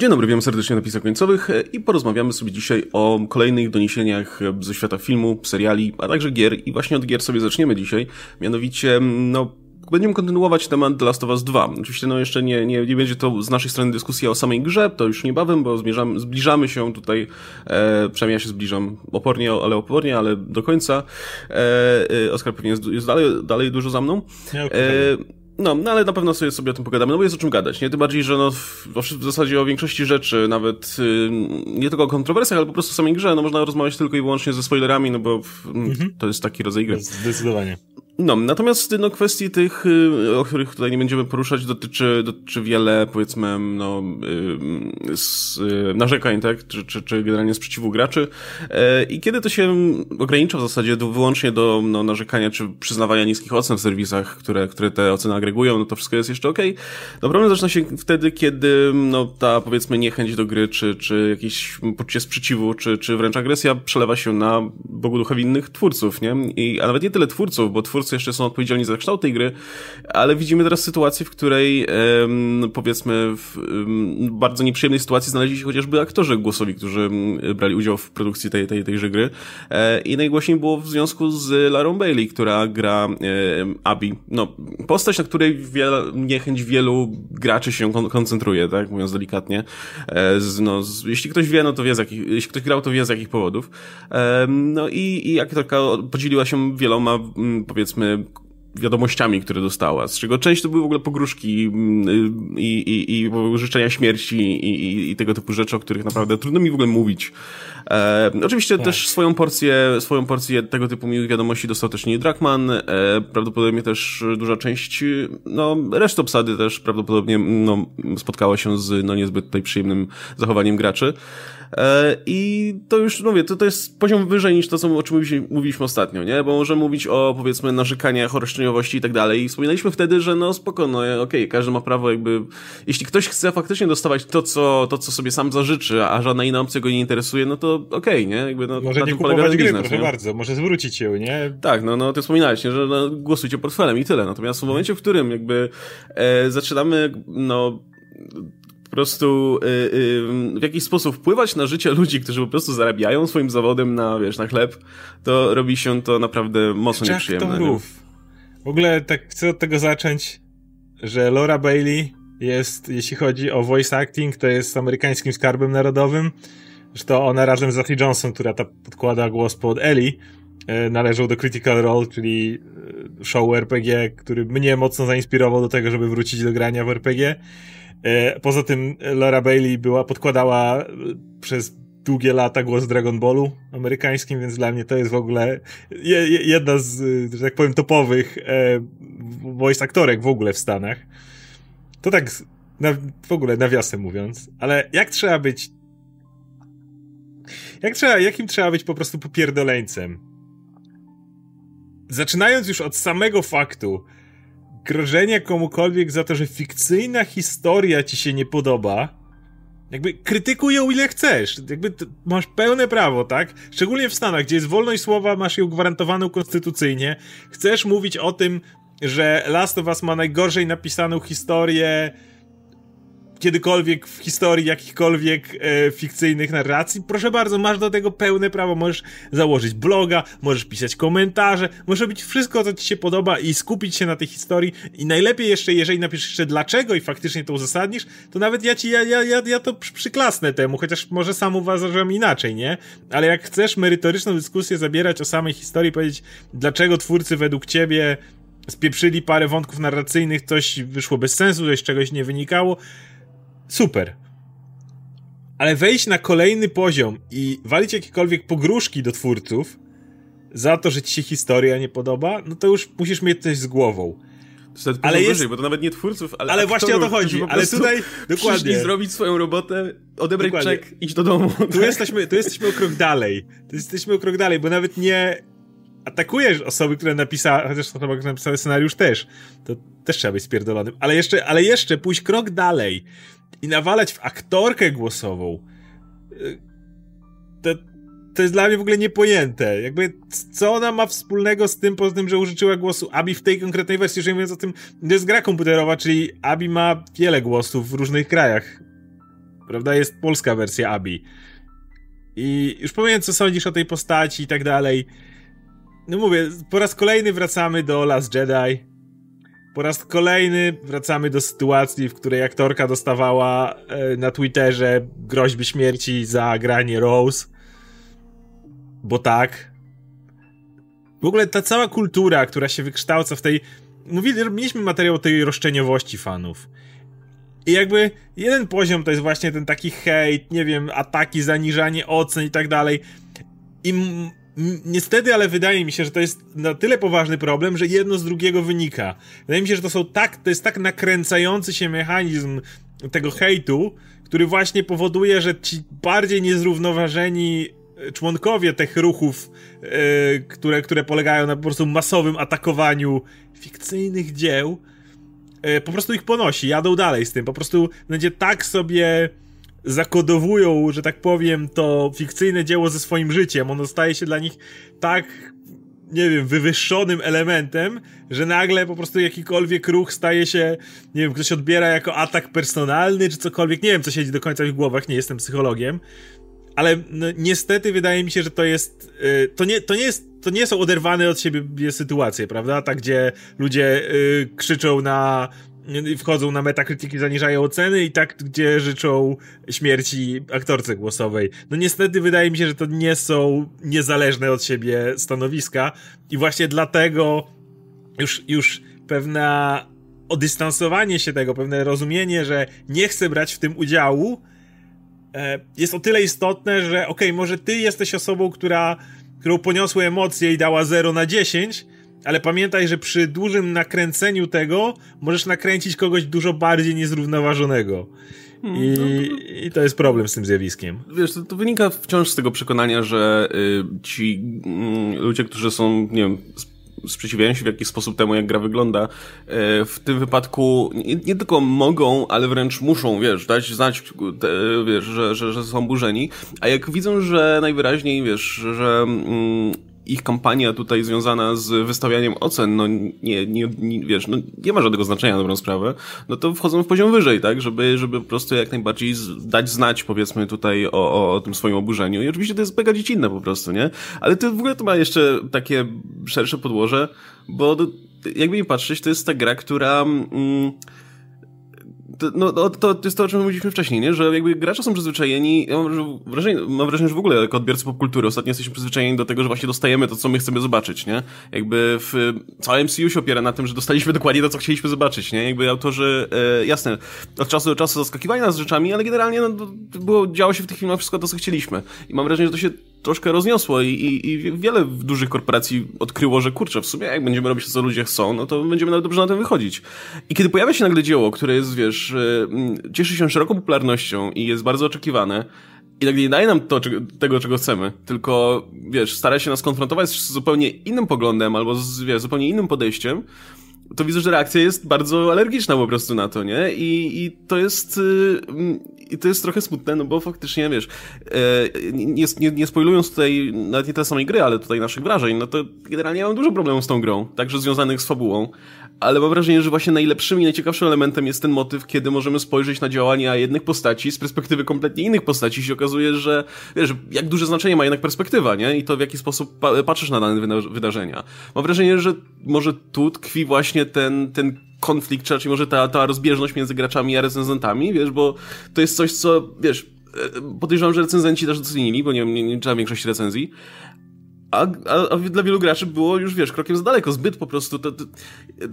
Dzień dobry, witam serdecznie na napisach końcowych e, i porozmawiamy sobie dzisiaj o kolejnych doniesieniach e, ze świata filmu, seriali, a także gier i właśnie od gier sobie zaczniemy dzisiaj, mianowicie, no, będziemy kontynuować temat The Last of Us 2. Oczywiście no jeszcze nie, nie, nie będzie to z naszej strony dyskusja o samej grze, to już niebawem, bo zmierzamy, zbliżamy się tutaj, e, przynajmniej ja się zbliżam opornie, ale opornie, ale do końca. E, e, Oskar pewnie jest, jest dalej, dalej dużo za mną. E, no, no, ale na pewno sobie, sobie o tym pogadamy, no bo jest o czym gadać, nie? Tym bardziej, że no, w, w zasadzie o większości rzeczy, nawet y, nie tylko o kontrowersjach, ale po prostu o samej grze, no można rozmawiać tylko i wyłącznie ze spoilerami, no bo mhm. to jest taki rodzaj gry. Zdecydowanie. No, natomiast no, kwestii tych, y, o których tutaj nie będziemy poruszać, dotyczy, dotyczy wiele, powiedzmy, no, z, y, narzekań, tak, czy, czy, czy generalnie sprzeciwu graczy. E, I kiedy to się ogranicza w zasadzie do, wyłącznie do no, narzekania, czy przyznawania niskich ocen w serwisach, które, które te oceny agregują, no to wszystko jest jeszcze okej. Okay. No, problem zaczyna się wtedy, kiedy no, ta, powiedzmy, niechęć do gry, czy, czy jakieś poczucie sprzeciwu, czy, czy wręcz agresja przelewa się na Bogu ducha winnych twórców, nie? I, a nawet nie tyle twórców, bo twórcy jeszcze są odpowiedzialni za tej gry, ale widzimy teraz sytuację, w której powiedzmy w bardzo nieprzyjemnej sytuacji znaleźli się chociażby aktorzy głosowi, którzy brali udział w produkcji tej, tej, tejże gry e, i najgłośniej było w związku z Larą Bailey, która gra Abby. No, postać, na której wiele, niechęć wielu graczy się kon koncentruje, tak, mówiąc delikatnie. E, z, no, z, jeśli ktoś wie, no to wie z jakich, jeśli ktoś grał, to wie z jakich powodów. No i, i aktorka podzieliła się wieloma, powiedzmy, wiadomościami, które dostała, z czego część to były w ogóle pogróżki mm, i, i, i życzenia śmierci i, i, i tego typu rzeczy, o których naprawdę trudno mi w ogóle mówić. E, oczywiście tak. też swoją porcję, swoją porcję tego typu miłych wiadomości dostał też Neil Druckmann, e, prawdopodobnie też duża część, no, reszty obsady też prawdopodobnie, no, spotkała się z, no, niezbyt tutaj przyjemnym zachowaniem graczy. E, I to już, mówię, to, to jest poziom wyżej niż to, co, o czym mówiliśmy, mówiliśmy ostatnio, nie? Bo możemy mówić o, powiedzmy, narzekaniach, o roszczeniowości i tak dalej. I wspominaliśmy wtedy, że no spoko, no okej, okay, każdy ma prawo jakby, jeśli ktoś chce faktycznie dostawać to, co, to, co sobie sam zażyczy, a żadna inna opcja go nie interesuje, no to okej, okay, nie? Jakby, no, może nie kupować gry, biznes, proszę nie? bardzo, może zwrócić ją, nie? Tak, no, no, ty wspominałeś, nie? że no, głosujcie portfelem i tyle. Natomiast w momencie, w którym jakby e, zaczynamy, no, po prostu y, y, w jakiś sposób wpływać na życie ludzi, którzy po prostu zarabiają swoim zawodem na, wiesz, na chleb, to robi się to naprawdę mocno Jack nieprzyjemne. Roof. W ogóle tak chcę od tego zacząć, że Laura Bailey jest, jeśli chodzi o voice acting, to jest amerykańskim skarbem narodowym. Zresztą ona razem z Ashley Johnson, która ta podkłada głos pod Ellie, e, należą do Critical Role, czyli e, show RPG, który mnie mocno zainspirował do tego, żeby wrócić do grania w RPG. E, poza tym Laura Bailey była, podkładała przez długie lata głos Dragon Ballu amerykańskim, więc dla mnie to jest w ogóle jedna z, że tak powiem, topowych e, voice aktorek w ogóle w Stanach. To tak w ogóle nawiasem mówiąc, ale jak trzeba być jak trzeba, jakim trzeba być po prostu popierdoleńcem? Zaczynając już od samego faktu, grożenia komukolwiek za to, że fikcyjna historia ci się nie podoba, jakby krytykuj ją ile chcesz. Jakby masz pełne prawo, tak? Szczególnie w Stanach, gdzie jest wolność słowa, masz ją gwarantowaną konstytucyjnie. Chcesz mówić o tym, że Last of Us ma najgorzej napisaną historię kiedykolwiek w historii jakichkolwiek e, fikcyjnych narracji, proszę bardzo, masz do tego pełne prawo. Możesz założyć bloga, możesz pisać komentarze, możesz robić wszystko, co ci się podoba i skupić się na tej historii. I najlepiej jeszcze, jeżeli napiszesz jeszcze dlaczego i faktycznie to uzasadnisz, to nawet ja ci, ja, ja, ja, ja to przyklasnę temu, chociaż może sam uważam inaczej, nie? Ale jak chcesz merytoryczną dyskusję zabierać o samej historii, powiedzieć, dlaczego twórcy według ciebie spieprzyli parę wątków narracyjnych, coś wyszło bez sensu, coś czegoś nie wynikało, super. Ale wejść na kolejny poziom i walić jakiekolwiek pogróżki do twórców za to, że ci się historia nie podoba, no to już musisz mieć coś z głową. To ale jest... Gorzej, bo to nawet nie twórców, ale Ale właśnie o to chodzi, ale tutaj dokładnie. zrobić swoją robotę, odebrać dokładnie. czek, iść do domu. Tu, tak? jesteśmy, tu jesteśmy o krok dalej. Tu jesteśmy o krok dalej, bo nawet nie atakujesz osoby, które napisały, chociaż to chyba napisały scenariusz też. To też trzeba być spierdolonym. Ale jeszcze, ale jeszcze pójść krok dalej i nawalać w aktorkę głosową, y, to, to jest dla mnie w ogóle niepojęte. Jakby, co ona ma wspólnego z tym, poza tym, że użyczyła głosu Abi w tej konkretnej wersji, jeżeli mówiąc o tym, to jest gra komputerowa, czyli Abi ma wiele głosów w różnych krajach. prawda? Jest polska wersja Abi. I już powiem, co sądzisz o tej postaci i tak dalej. No mówię, po raz kolejny wracamy do Last Jedi. Po raz kolejny wracamy do sytuacji, w której aktorka dostawała e, na Twitterze groźby śmierci za granie Rose. Bo tak. W ogóle ta cała kultura, która się wykształca w tej. Mówili, mieliśmy materiał o tej roszczeniowości fanów. I jakby jeden poziom to jest właśnie ten taki hejt, nie wiem, ataki, zaniżanie ocen i tak dalej. I niestety, ale wydaje mi się, że to jest na tyle poważny problem, że jedno z drugiego wynika. Wydaje mi się, że to są tak, to jest tak nakręcający się mechanizm tego hejtu, który właśnie powoduje, że ci bardziej niezrównoważeni członkowie tych ruchów, yy, które, które polegają na po prostu masowym atakowaniu fikcyjnych dzieł, yy, po prostu ich ponosi, jadą dalej z tym. Po prostu będzie tak sobie zakodowują, że tak powiem, to fikcyjne dzieło ze swoim życiem. Ono staje się dla nich tak, nie wiem, wywyższonym elementem, że nagle po prostu jakikolwiek ruch staje się, nie wiem, ktoś odbiera jako atak personalny, czy cokolwiek. Nie wiem, co siedzi do końca w ich głowach, nie jestem psychologiem. Ale no, niestety wydaje mi się, że to jest. Yy, to, nie, to nie jest. To nie są oderwane od siebie sytuacje, prawda? Tak, gdzie ludzie yy, krzyczą na wchodzą na metakrytyki, zaniżają oceny i tak, gdzie życzą śmierci aktorce głosowej. No niestety wydaje mi się, że to nie są niezależne od siebie stanowiska i właśnie dlatego już, już pewna odystansowanie się tego, pewne rozumienie, że nie chcę brać w tym udziału, e, jest o tyle istotne, że okej, okay, może ty jesteś osobą, która, którą poniosły emocje i dała 0 na 10, ale pamiętaj, że przy dużym nakręceniu tego możesz nakręcić kogoś dużo bardziej niezrównoważonego. Hmm, I, no to... I, to jest problem z tym zjawiskiem. Wiesz, to, to wynika wciąż z tego przekonania, że y, ci y, ludzie, którzy są, nie wiem, sprzeciwiają się w jakiś sposób temu, jak gra wygląda, y, w tym wypadku nie, nie, tylko mogą, ale wręcz muszą, wiesz, dać znać, te, wiesz, że, że, że są burzeni, a jak widzą, że najwyraźniej, wiesz, że mm, ich kampania tutaj związana z wystawianiem ocen, no nie, nie, nie, wiesz, no nie ma żadnego znaczenia na dobrą sprawę, no to wchodzą w poziom wyżej, tak, żeby, żeby po prostu jak najbardziej dać znać, powiedzmy tutaj o, o, o tym swoim oburzeniu i oczywiście to jest mega dziecinne po prostu, nie? Ale to w ogóle to ma jeszcze takie szersze podłoże, bo jakby nie patrzeć, to jest ta gra, która... Mm, no, to, to jest to, o czym mówiliśmy wcześniej, nie? że jakby gracze są przyzwyczajeni, ja mam wrażenie, mam wrażenie, że w ogóle jako odbiorcy popkultury ostatnio jesteśmy przyzwyczajeni do tego, że właśnie dostajemy to, co my chcemy zobaczyć, nie? Jakby w całym MCU się opiera na tym, że dostaliśmy dokładnie to, co chcieliśmy zobaczyć, nie? Jakby autorzy, e, jasne, od czasu do czasu zaskakiwali nas rzeczami, ale generalnie no, było, działo się w tych filmach wszystko to, co chcieliśmy. I mam wrażenie, że to się troszkę rozniosło i, i, i, wiele dużych korporacji odkryło, że kurczę, w sumie jak będziemy robić to, co ludzie chcą, no to będziemy nawet dobrze na tym wychodzić. I kiedy pojawia się nagle dzieło, które jest, wiesz, e, cieszy się szeroką popularnością i jest bardzo oczekiwane, i nagle nie daje nam to, tego, czego chcemy, tylko, wiesz, stara się nas konfrontować z zupełnie innym poglądem albo z, wiesz, zupełnie innym podejściem, to widzę, że reakcja jest bardzo alergiczna po prostu na to, nie? I, i to jest y, i to jest trochę smutne, no bo faktycznie, wiesz, e, nie, nie, nie spoilując tutaj nawet nie tej samej gry, ale tutaj naszych wrażeń, no to generalnie mam dużo problemów z tą grą, także związanych z fabułą, ale mam wrażenie, że właśnie najlepszym i najciekawszym elementem jest ten motyw, kiedy możemy spojrzeć na działania jednych postaci z perspektywy kompletnie innych postaci i się okazuje, że wiesz, jak duże znaczenie ma jednak perspektywa, nie? I to w jaki sposób patrzysz na dane wydarzenia. Mam wrażenie, że może tu tkwi właśnie ten, ten konflikt, czy raczej może ta, ta rozbieżność między graczami a recenzentami, wiesz, bo to jest coś, co, wiesz, e, podejrzewam, że recenzenci też docenili, bo nie, nie, nie czytałem większości recenzji, a, a, a, dla wielu graczy było już, wiesz, krokiem za daleko, zbyt po prostu, to, to,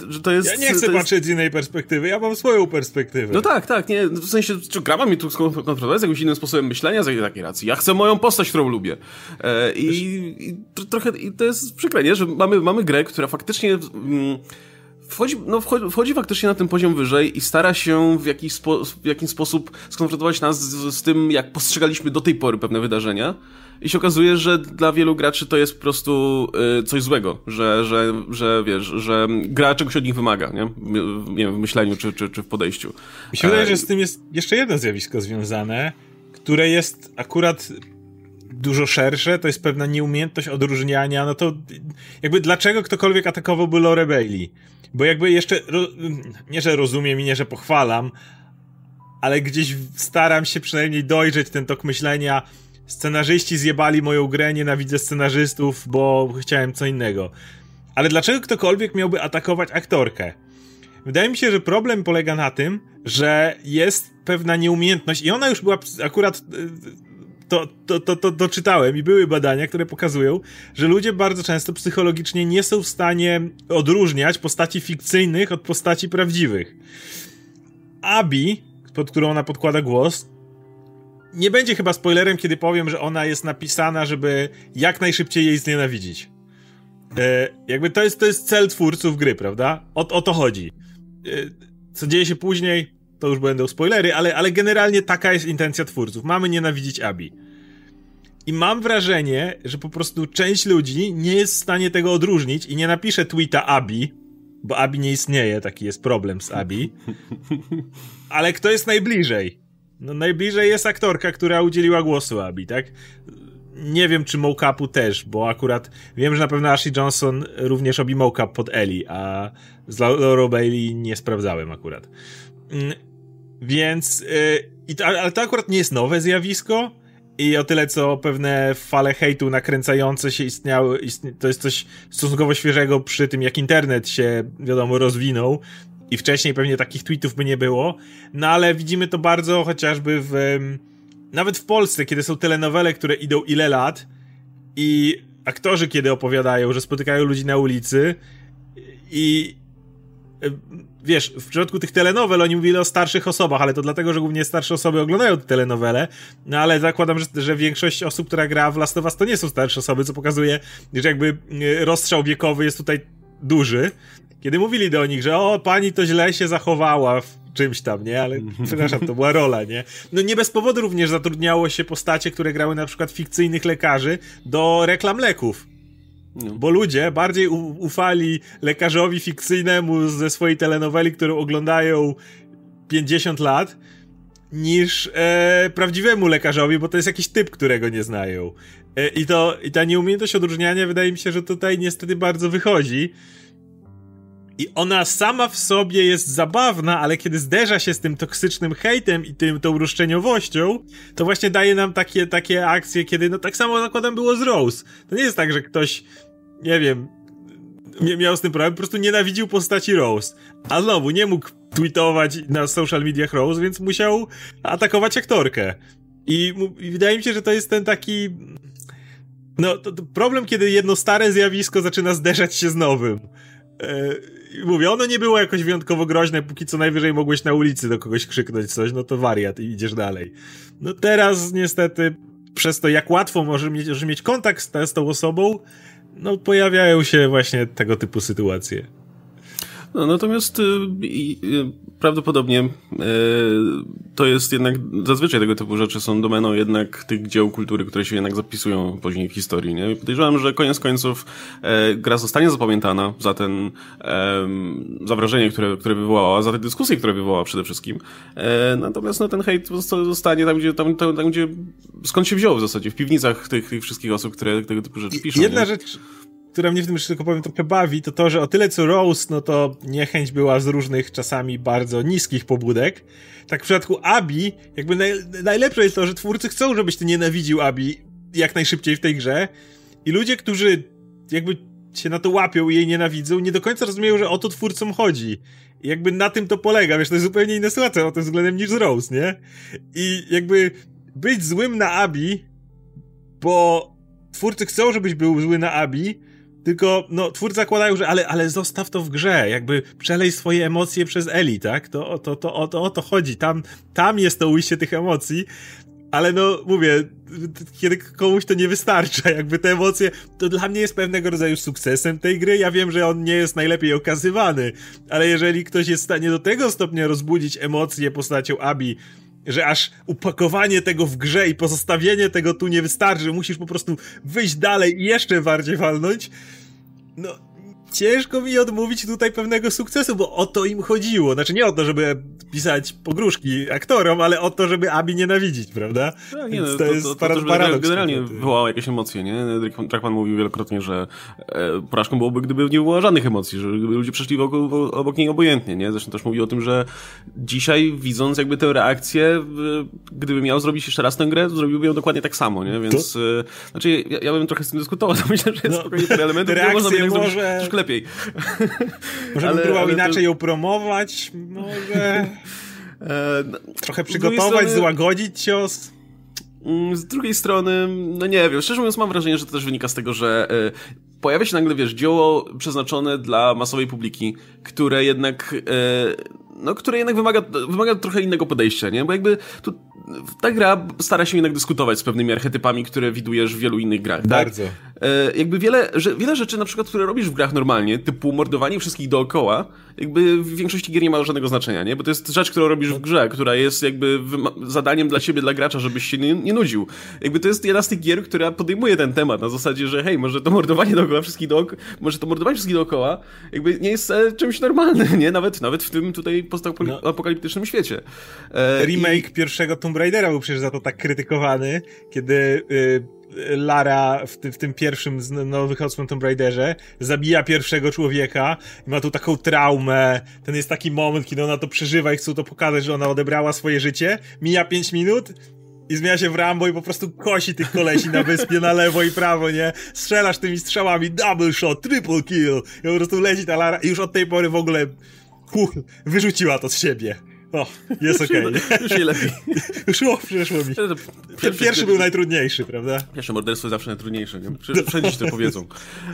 że to jest... Ja nie chcę patrzeć z innej perspektywy, ja mam swoją perspektywę. No tak, tak, nie, w sensie, czy gra ma mi tu skonfrontować z jakimś innym sposobem myślenia, z jakiej takiej racji. Ja chcę moją postać, którą lubię. E, i, i, trochę, i to jest przykre, nie, że mamy, mamy grę, która faktycznie... Mm, wchodzi, no wchodzi, wchodzi, faktycznie na ten poziom wyżej i stara się w jakiś, spo, w jakiś sposób skonfrontować nas z, z, tym, jak postrzegaliśmy do tej pory pewne wydarzenia. I się okazuje, że dla wielu graczy to jest po prostu y, coś złego, że, że, że wiesz, że gra czegoś od nich wymaga, nie? nie wiem, w myśleniu czy, czy, czy w podejściu. Mi się wydaje, e... że z tym jest jeszcze jedno zjawisko związane, które jest akurat dużo szersze, to jest pewna nieumiejętność odróżniania, no to jakby dlaczego ktokolwiek atakowałby Lore Bailey? Bo jakby jeszcze, nie że rozumiem i nie że pochwalam, ale gdzieś staram się przynajmniej dojrzeć ten tok myślenia. Scenarzyści zjebali moją grę, nienawidzę scenarzystów, bo chciałem co innego. Ale dlaczego ktokolwiek miałby atakować aktorkę? Wydaje mi się, że problem polega na tym, że jest pewna nieumiejętność i ona już była akurat to, to, to, to doczytałem i były badania, które pokazują, że ludzie bardzo często psychologicznie nie są w stanie odróżniać postaci fikcyjnych od postaci prawdziwych. Abi, pod którą ona podkłada głos, nie będzie chyba spoilerem, kiedy powiem, że ona jest napisana, żeby jak najszybciej jej znienawidzić. E, jakby to jest, to jest cel twórców gry, prawda? O, o to chodzi. E, co dzieje się później, to już będą spoilery, ale, ale generalnie taka jest intencja twórców. Mamy nienawidzić Abi. I mam wrażenie, że po prostu część ludzi nie jest w stanie tego odróżnić i nie napisze tweeta Abi, bo Abi nie istnieje, taki jest problem z Abi. Ale kto jest najbliżej? No najbliżej jest aktorka, która udzieliła głosu Abi, tak? Nie wiem, czy mocapu też, bo akurat wiem, że na pewno Ashley Johnson również robi mocap pod Ellie, a z Laura Bailey nie sprawdzałem akurat. Więc, yy, ale to akurat nie jest nowe zjawisko i o tyle, co pewne fale hejtu nakręcające się istniały, istni to jest coś stosunkowo świeżego przy tym, jak internet się, wiadomo, rozwinął i wcześniej pewnie takich tweetów by nie było, no ale widzimy to bardzo chociażby w, nawet w Polsce, kiedy są telenowele, które idą ile lat i aktorzy, kiedy opowiadają, że spotykają ludzi na ulicy i wiesz, w przypadku tych telenowel oni mówili o starszych osobach, ale to dlatego, że głównie starsze osoby oglądają te telenowele, no ale zakładam, że, że większość osób, która gra w Last of Us to nie są starsze osoby, co pokazuje, że jakby e, rozstrzał wiekowy jest tutaj duży. Kiedy mówili do nich, że o, pani to źle się zachowała w czymś tam, nie? Ale przepraszam, to była rola, nie? No nie bez powodu również zatrudniało się postacie, które grały na przykład fikcyjnych lekarzy do reklam leków no. Bo ludzie bardziej ufali lekarzowi fikcyjnemu ze swojej telenoweli, którą oglądają 50 lat, niż e, prawdziwemu lekarzowi, bo to jest jakiś typ, którego nie znają. E, i, to, I ta nieumiejętność odróżniania wydaje mi się, że tutaj niestety bardzo wychodzi. I ona sama w sobie jest zabawna, ale kiedy zderza się z tym toksycznym hejtem i tym, tą roszczeniowością, to właśnie daje nam takie, takie akcje, kiedy, no tak samo zakładam było z Rose. To nie jest tak, że ktoś nie wiem, miał z tym problem, po prostu nienawidził postaci Rose. A znowu, nie mógł tweetować na social mediach Rose, więc musiał atakować aktorkę. I, I, wydaje mi się, że to jest ten taki... No, to, to problem, kiedy jedno stare zjawisko zaczyna zderzać się z nowym. E, mówię, ono nie było jakoś wyjątkowo groźne, póki co najwyżej mogłeś na ulicy do kogoś krzyknąć coś, no to wariat i idziesz dalej. No teraz niestety przez to, jak łatwo może mieć, może mieć kontakt z, z tą osobą, no pojawiają się właśnie tego typu sytuacje. No, natomiast y, y, prawdopodobnie y, to jest jednak, zazwyczaj tego typu rzeczy są domeną jednak tych dzieł kultury, które się jednak zapisują później w historii, nie? Podejrzewam, że koniec końców e, gra zostanie zapamiętana za ten, za wrażenie, które, które wywołała, za te dyskusje, które wywołała przede wszystkim. E, natomiast no, ten hejt zostanie tam, gdzie, tam, tam, tam, gdzie, skąd się wziął w zasadzie, w piwnicach tych, tych wszystkich osób, które tego typu rzeczy piszą. Jedna nie? rzecz, która mnie w tym jeszcze tylko powiem trochę bawi, to to, że o tyle co Rose, no to niechęć była z różnych czasami bardzo niskich pobudek. Tak w przypadku Abi, jakby naj, najlepsze jest to, że twórcy chcą, żebyś ty nienawidził Abi jak najszybciej w tej grze. I ludzie, którzy jakby się na to łapią i jej nienawidzą, nie do końca rozumieją, że o to twórcom chodzi. I jakby na tym to polega, wiesz, to jest zupełnie inna sytuacja o tym względem niż z Rose, nie? I jakby być złym na Abi, bo twórcy chcą, żebyś był zły na Abi, tylko, no, twórcy zakładają, że ale, ale zostaw to w grze, jakby przelej swoje emocje przez Eli, tak? To, to, to, o, to, o to chodzi, tam, tam jest to ujście tych emocji, ale no, mówię, kiedy komuś to nie wystarcza, jakby te emocje, to dla mnie jest pewnego rodzaju sukcesem tej gry. Ja wiem, że on nie jest najlepiej okazywany, ale jeżeli ktoś jest w stanie do tego stopnia rozbudzić emocje postacią Abi, że aż upakowanie tego w grze i pozostawienie tego tu nie wystarczy, musisz po prostu wyjść dalej i jeszcze bardziej walnąć, no ciężko mi odmówić tutaj pewnego sukcesu, bo o to im chodziło. Znaczy nie o to, żeby pisać pogróżki aktorom, ale o to, żeby Abi nienawidzić, prawda? Tak, nie, no, to, to, jest to, to, to paradoks. Generalnie wywołało jakieś emocje, nie? Trackman mówił wielokrotnie, że e, porażką byłoby, gdyby nie było żadnych emocji, że gdyby ludzie przeszli wokół, obok niej obojętnie, nie? Zresztą też mówił o tym, że dzisiaj widząc jakby tę reakcję, gdyby miał zrobić jeszcze raz tę grę, zrobiłby ją dokładnie tak samo, nie? Więc, e, znaczy ja, ja, bym trochę z tym dyskutował, to myślę, że jest no, spokojnie elementów, które można by może... troszkę lepiej. Może bym próbował inaczej to... ją promować, może... E, no, trochę przygotować, strony... złagodzić cios. Mm, z drugiej strony, no nie wiem, szczerze mówiąc mam wrażenie, że to też wynika z tego, że y, pojawia się nagle, wiesz, dzieło przeznaczone dla masowej publiki, które jednak, y, no, które jednak wymaga, wymaga trochę innego podejścia, nie? Bo jakby tu ta gra stara się jednak dyskutować z pewnymi archetypami, które widujesz w wielu innych grach. Tak? Bardzo. Tak? E, jakby wiele, że, wiele rzeczy, na przykład, które robisz w grach normalnie, typu mordowanie wszystkich dookoła, jakby w większości gier nie ma żadnego znaczenia, nie? Bo to jest rzecz, którą robisz w grze, która jest jakby zadaniem dla ciebie, dla gracza, żebyś się nie, nie nudził. Jakby to jest jedna z tych gier, która podejmuje ten temat na zasadzie, że hej, może to mordowanie dookoła wszystkich dookoła, może to mordowanie wszystkich dookoła, jakby nie jest e, czymś normalnym, nie? Nawet, nawet w tym tutaj postapokaliptycznym no. świecie. E, Remake i... pierwszego Tomb Raidera był przecież za to tak krytykowany, kiedy y, Lara w, ty, w tym pierwszym z nowych Odsłon Tomb Raiderze zabija pierwszego człowieka i ma tu taką traumę. Ten jest taki moment, kiedy ona to przeżywa i chcą to pokazać, że ona odebrała swoje życie. Mija 5 minut i zmienia się w Rambo i po prostu kosi tych kolesi na wyspie na lewo i prawo, nie? Strzelasz tymi strzałami, double shot, triple kill i po prostu leci ta Lara i już od tej pory w ogóle huh, wyrzuciła to z siebie. O, jest okej. Okay. Już, już lepiej. już o, przeszło mi. Pierwszy, pierwszy był najtrudniejszy, prawda? Pierwsze morderstwo jest zawsze najtrudniejsze, nie? Wszędzie ci to powiedzą.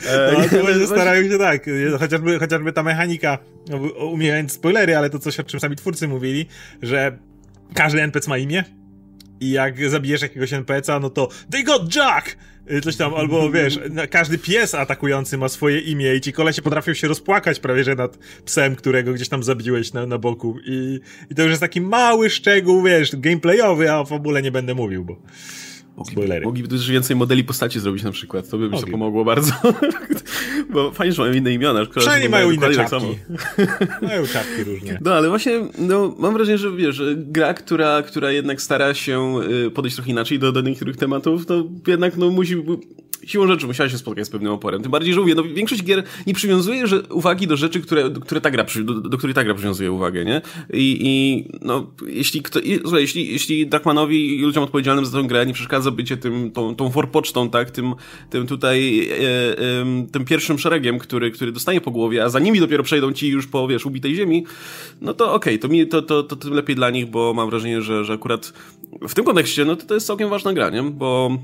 E, no, starają się tak. Chociażby, chociażby ta mechanika, no, umijając spoilery, ale to coś, o czym sami twórcy mówili, że każdy NPC ma imię i jak zabijesz jakiegoś NPC-a, no to they got Jack! Y, coś tam, albo wiesz, każdy pies atakujący ma swoje imię i ci kolesie potrafią się rozpłakać prawie, że nad psem, którego gdzieś tam zabiłeś na, na boku. I, i to już jest taki mały szczegół, wiesz, gameplayowy, a w ogóle nie będę mówił, bo Spoilery. Mogliby też więcej modeli postaci zrobić na przykład, to by mi to pomogło bardzo. Bo fajnie, że mają inne imiona. Przynajmniej mają inne tak czapki. Tak mają czapki różne. No ale właśnie, no, mam wrażenie, że wiesz, gra, która, która jednak stara się y, podejść trochę inaczej do, do niektórych tematów, to jednak no, musi siłą rzeczy musiała się spotkać z pewnym oporem. Tym bardziej, że mówię, no, większość gier nie przywiązuje że, uwagi do rzeczy, które, które ta gra, do, do której ta gra przywiązuje uwagę, nie? I, i no, jeśli, kto, i, słuchaj, jeśli, jeśli Darkmanowi i ludziom odpowiedzialnym za tę grę nie przeszkadza bycie tym, tą, tą forpocztą, tak, tym, tym tutaj, e, e, tym pierwszym szeregiem, który, który dostanie po głowie, a za nimi dopiero przejdą ci już po, wiesz, ubitej ziemi, no to okej, okay, to, mi, to, to, to tym lepiej dla nich, bo mam wrażenie, że, że akurat w tym kontekście, no to, to jest całkiem ważna gra, nie? Bo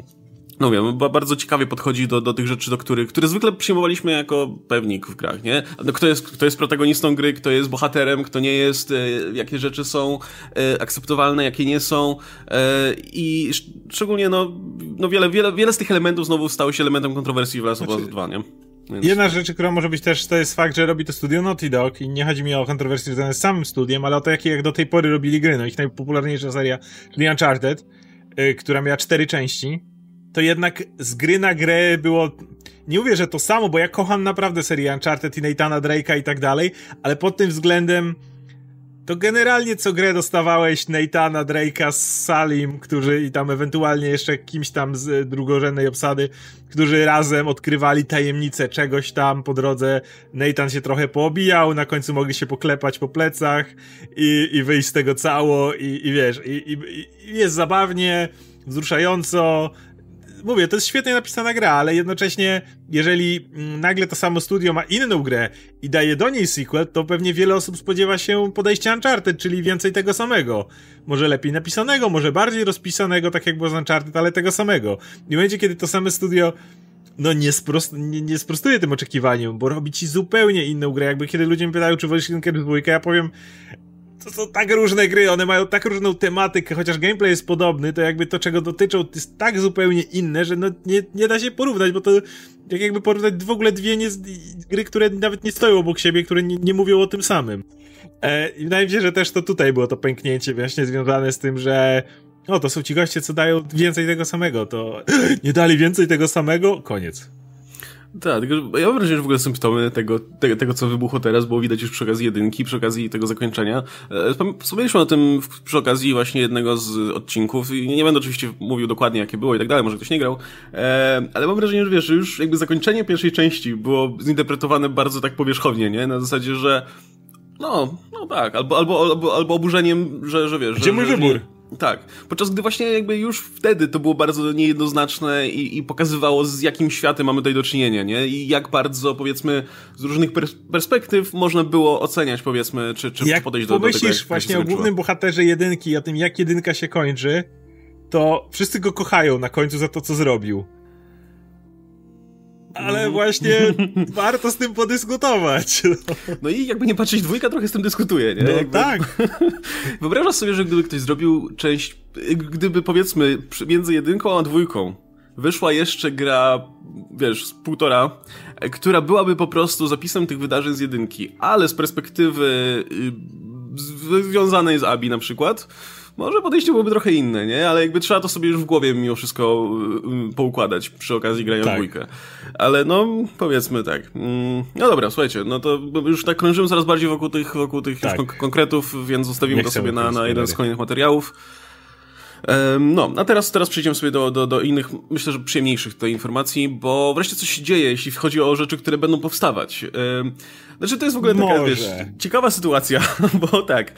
no wiem, bardzo ciekawie podchodzi do, do tych rzeczy, do których, które zwykle przyjmowaliśmy jako pewnik w grach, nie? No, kto, jest, kto jest protagonistą gry, kto jest bohaterem, kto nie jest, e, jakie rzeczy są e, akceptowalne, jakie nie są e, i szczególnie no, no wiele, wiele, wiele z tych elementów znowu stało się elementem kontrowersji w Last of Us 2, nie? Więc... Jedna rzecz, która może być też, to jest fakt, że robi to studio Naughty Dog i nie chodzi mi o kontrowersje związane z samym studiem, ale o to, jakie jak do tej pory robili gry. No ich najpopularniejsza seria, czyli Uncharted, yy, która miała cztery części to jednak z gry na grę było. Nie mówię, że to samo, bo ja kocham naprawdę serię Uncharted i Nathana Drake'a i tak dalej, ale pod tym względem to generalnie co grę dostawałeś Nathana Drake'a z Salim, którzy i tam ewentualnie jeszcze kimś tam z drugorzędnej obsady, którzy razem odkrywali tajemnicę czegoś tam po drodze. Nathan się trochę poobijał, na końcu mogli się poklepać po plecach i, i wyjść z tego cało i, i wiesz, i, i jest zabawnie, wzruszająco, mówię, to jest świetnie napisana gra, ale jednocześnie, jeżeli mm, nagle to samo studio ma inną grę i daje do niej sequel, to pewnie wiele osób spodziewa się podejścia Uncharted, czyli więcej tego samego. Może lepiej napisanego, może bardziej rozpisanego, tak jak było z Uncharted, ale tego samego. I w momencie, kiedy to same studio no nie, sprost, nie, nie sprostuje tym oczekiwaniom, bo robi ci zupełnie inną grę. Jakby kiedy ludzie mnie pytają, czy wolisz Linker 2, ja powiem, to są tak różne gry, one mają tak różną tematykę, chociaż gameplay jest podobny, to jakby to, czego dotyczą, to jest tak zupełnie inne, że no nie, nie da się porównać, bo to jak jakby porównać w ogóle dwie nie, gry, które nawet nie stoją obok siebie, które nie, nie mówią o tym samym. E, I wydaje mi się, że też to tutaj było to pęknięcie właśnie związane z tym, że o, to są ci goście, co dają więcej tego samego, to nie dali więcej tego samego, koniec. Tak, ja mam wrażenie, że w ogóle symptomy tego, tego, tego, co wybuchło teraz, było widać już przy okazji jedynki, przy okazji tego zakończenia. E, wspomnieliśmy o tym przy okazji właśnie jednego z odcinków i nie będę oczywiście mówił dokładnie, jakie było i tak dalej, może ktoś nie grał, e, ale mam wrażenie, że wiesz, że już jakby zakończenie pierwszej części było zinterpretowane bardzo tak powierzchownie, nie? Na zasadzie, że no, no tak, albo, albo, albo, albo oburzeniem, że, że wiesz... Gdzie że, mój że, wybór? Nie, tak. Podczas gdy właśnie jakby już wtedy to było bardzo niejednoznaczne i, i pokazywało z jakim światem mamy tutaj do czynienia, nie? I jak bardzo, powiedzmy, z różnych pers perspektyw można było oceniać, powiedzmy, czy, czy jak podejść do, do tego. Jak właśnie o głównym bohaterze jedynki o tym, jak jedynka się kończy, to wszyscy go kochają na końcu za to, co zrobił ale mhm. właśnie warto z tym podyskutować. No i jakby nie patrzeć, dwójka trochę z tym dyskutuje, nie? No jakby... tak. Wyobrażasz sobie, że gdyby ktoś zrobił część, gdyby powiedzmy między jedynką a dwójką wyszła jeszcze gra, wiesz, z półtora, która byłaby po prostu zapisem tych wydarzeń z jedynki, ale z perspektywy y, związanej z Abi na przykład, może podejście byłoby trochę inne, nie? Ale jakby trzeba to sobie już w głowie mimo wszystko y, y, poukładać przy okazji grania tak. w dwójkę. Ale no, powiedzmy tak. Mm, no dobra, słuchajcie, no to już tak krążymy coraz bardziej wokół tych, wokół tych tak. konk konkretów, więc zostawimy to sobie na, na jeden z kolejnych materiałów. No, a teraz, teraz przejdziemy sobie do, do, do innych, myślę, że przyjemniejszych tutaj informacji, bo wreszcie coś się dzieje, jeśli chodzi o rzeczy, które będą powstawać. Znaczy, to jest w ogóle taka, wiesz, ciekawa sytuacja, bo tak,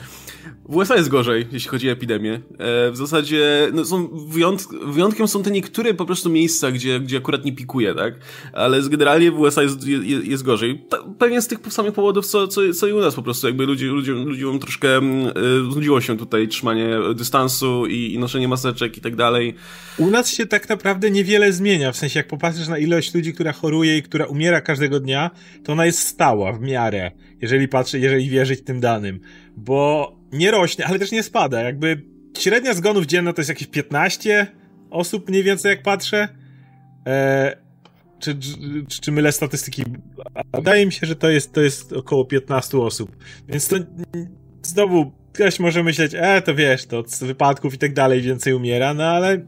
w USA jest gorzej, jeśli chodzi o epidemię. E, w zasadzie no, są wyjątk wyjątkiem są te niektóre po prostu miejsca, gdzie, gdzie akurat nie pikuje, tak? Ale generalnie w USA jest, jest, jest gorzej. pewnie z tych samych powodów, co, co, co i u nas po prostu. Jakby ludzie, ludziom, ludziom troszkę y, znudziło się tutaj trzymanie dystansu i, i noszenie maseczek i tak dalej. U nas się tak naprawdę niewiele zmienia. W sensie, jak popatrzysz na ilość ludzi, która choruje i która umiera każdego dnia, to ona jest stała w miarę, jeżeli patrzy, jeżeli wierzyć tym danym. Bo nie rośnie, ale też nie spada. Jakby średnia zgonów dzienna to jest jakieś 15 osób mniej więcej jak patrzę. E, czy, czy, czy mylę statystyki? Wydaje mi się, że to jest, to jest około 15 osób. Więc to znowu ktoś może myśleć, e, to wiesz, to z wypadków i tak dalej więcej umiera, no ale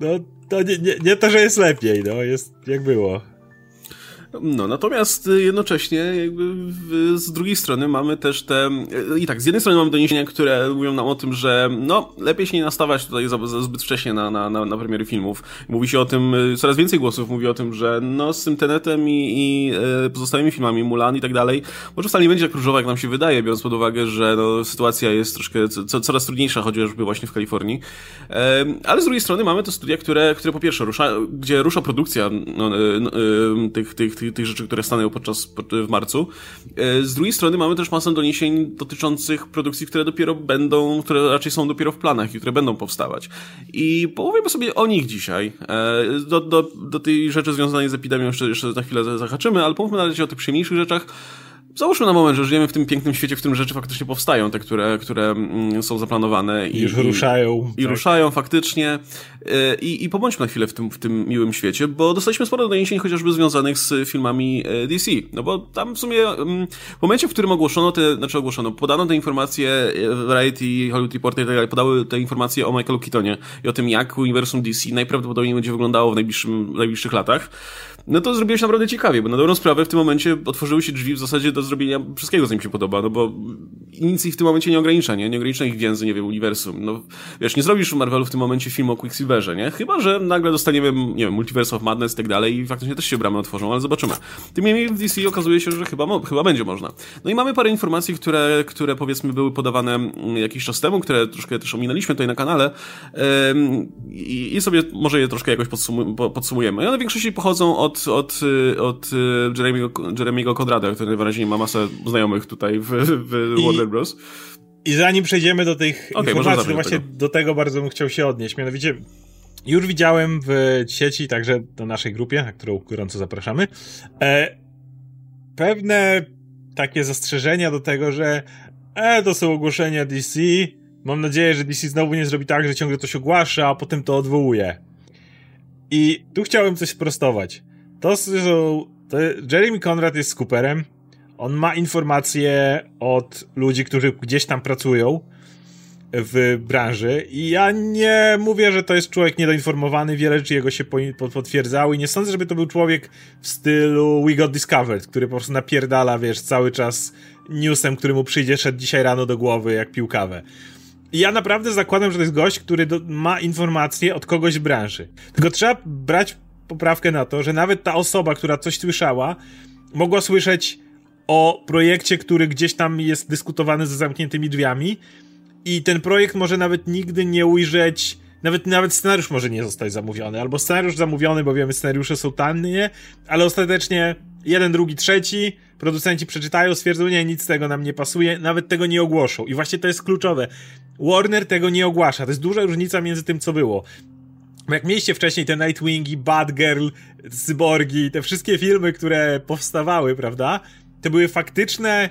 no to nie, nie, nie to, że jest lepiej, no jest jak było. No, natomiast y, jednocześnie jakby z drugiej strony mamy też te... Y, I tak, z jednej strony mamy doniesienia, które mówią nam o tym, że no, lepiej się nie nastawać tutaj za, za zbyt wcześnie na, na, na, na premiery filmów. Mówi się o tym, y, coraz więcej głosów mówi o tym, że no, z tym Tenetem i, i pozostałymi filmami, Mulan i tak dalej, może wcale nie będzie tak różowa, jak nam się wydaje, biorąc pod uwagę, że no, sytuacja jest troszkę co, coraz trudniejsza, chociażby właśnie w Kalifornii. Ale z drugiej strony mamy te studia, które, które po pierwsze rusza, gdzie rusza produkcja no, no, tych, tych, tych tych, rzeczy, które stanęły podczas w marcu. E, z drugiej strony mamy też masę doniesień dotyczących produkcji, które dopiero będą, które raczej są dopiero w planach i które będą powstawać. I powiemy sobie o nich dzisiaj. E, do, do, do tej rzeczy związanej z epidemią jeszcze, jeszcze za chwilę zahaczymy, ale pomówmy na razie o tych przyjemniejszych rzeczach. Załóżmy na moment, że żyjemy w tym pięknym świecie, w którym rzeczy faktycznie powstają, te, które, które mm, są zaplanowane. I, już ruszają. I, i tak. ruszają faktycznie. E, I, I pobądźmy na chwilę w tym, w tym miłym świecie, bo dostaliśmy sporo doniesień chociażby związanych z filmami e, DC. No bo tam w sumie mm, w momencie, w którym ogłoszono te, znaczy ogłoszono, podano te informacje, e, Variety, Hollywood Reporter i tak dalej, podały te informacje o Michaelu Keatonie i o tym, jak uniwersum DC najprawdopodobniej będzie wyglądało w, najbliższym, w najbliższych latach no to zrobiłeś naprawdę ciekawie, bo na dobrą sprawę w tym momencie otworzyły się drzwi w zasadzie do zrobienia wszystkiego, co im się podoba, no bo nic ich w tym momencie nie ogranicza, nie? Nie ogranicza ich więzy, nie wiem, uniwersum. No, wiesz, nie zrobisz w Marvelu w tym momencie filmu o Quicksilverze, nie? Chyba, że nagle dostaniemy, nie wiem, Multiverse of Madness i tak dalej i faktycznie też się bramy otworzą, ale zobaczymy. Tym niemniej w DC okazuje się, że chyba, chyba będzie można. No i mamy parę informacji, które, które powiedzmy były podawane mm, jakiś czas temu, które troszkę też ominęliśmy tutaj na kanale i, i sobie może je troszkę jakoś podsumujemy. One w większości pochodzą od od, od, od Jeremiego, Jeremiego Konrada, który najwyraźniej ma masę znajomych tutaj w, w Warner Bros. I zanim przejdziemy do tych okay, informacji, to właśnie tego. do tego bardzo bym chciał się odnieść. Mianowicie już widziałem w sieci, także do naszej grupie, na którą gorąco zapraszamy, e, pewne takie zastrzeżenia do tego, że e, to są ogłoszenia DC, mam nadzieję, że DC znowu nie zrobi tak, że ciągle coś ogłasza, a potem to odwołuje. I tu chciałem coś sprostować. To są. To Jeremy Conrad jest skuperem. On ma informacje od ludzi, którzy gdzieś tam pracują. w branży i ja nie mówię, że to jest człowiek niedoinformowany, wiele rzeczy jego się potwierdzały i nie sądzę, żeby to był człowiek w stylu We Got Discovered, który po prostu napierdala, wiesz, cały czas newsem, który mu przyjdzie szedł dzisiaj rano do głowy, jak pił kawę. I ja naprawdę zakładam, że to jest gość, który do, ma informacje od kogoś z branży. Tylko trzeba brać poprawkę na to, że nawet ta osoba, która coś słyszała, mogła słyszeć o projekcie, który gdzieś tam jest dyskutowany za zamkniętymi drzwiami i ten projekt może nawet nigdy nie ujrzeć nawet, nawet scenariusz może nie zostać zamówiony, albo scenariusz zamówiony, bo wiemy, scenariusze są tanie, ale ostatecznie jeden, drugi, trzeci, producenci przeczytają, stwierdzą, nie, nic z tego nam nie pasuje, nawet tego nie ogłoszą. I właśnie to jest kluczowe. Warner tego nie ogłasza. To jest duża różnica między tym, co było. Jak mieliście wcześniej te Nightwingi, Batgirl, Cyborgi, te wszystkie filmy, które powstawały, prawda? To były faktyczne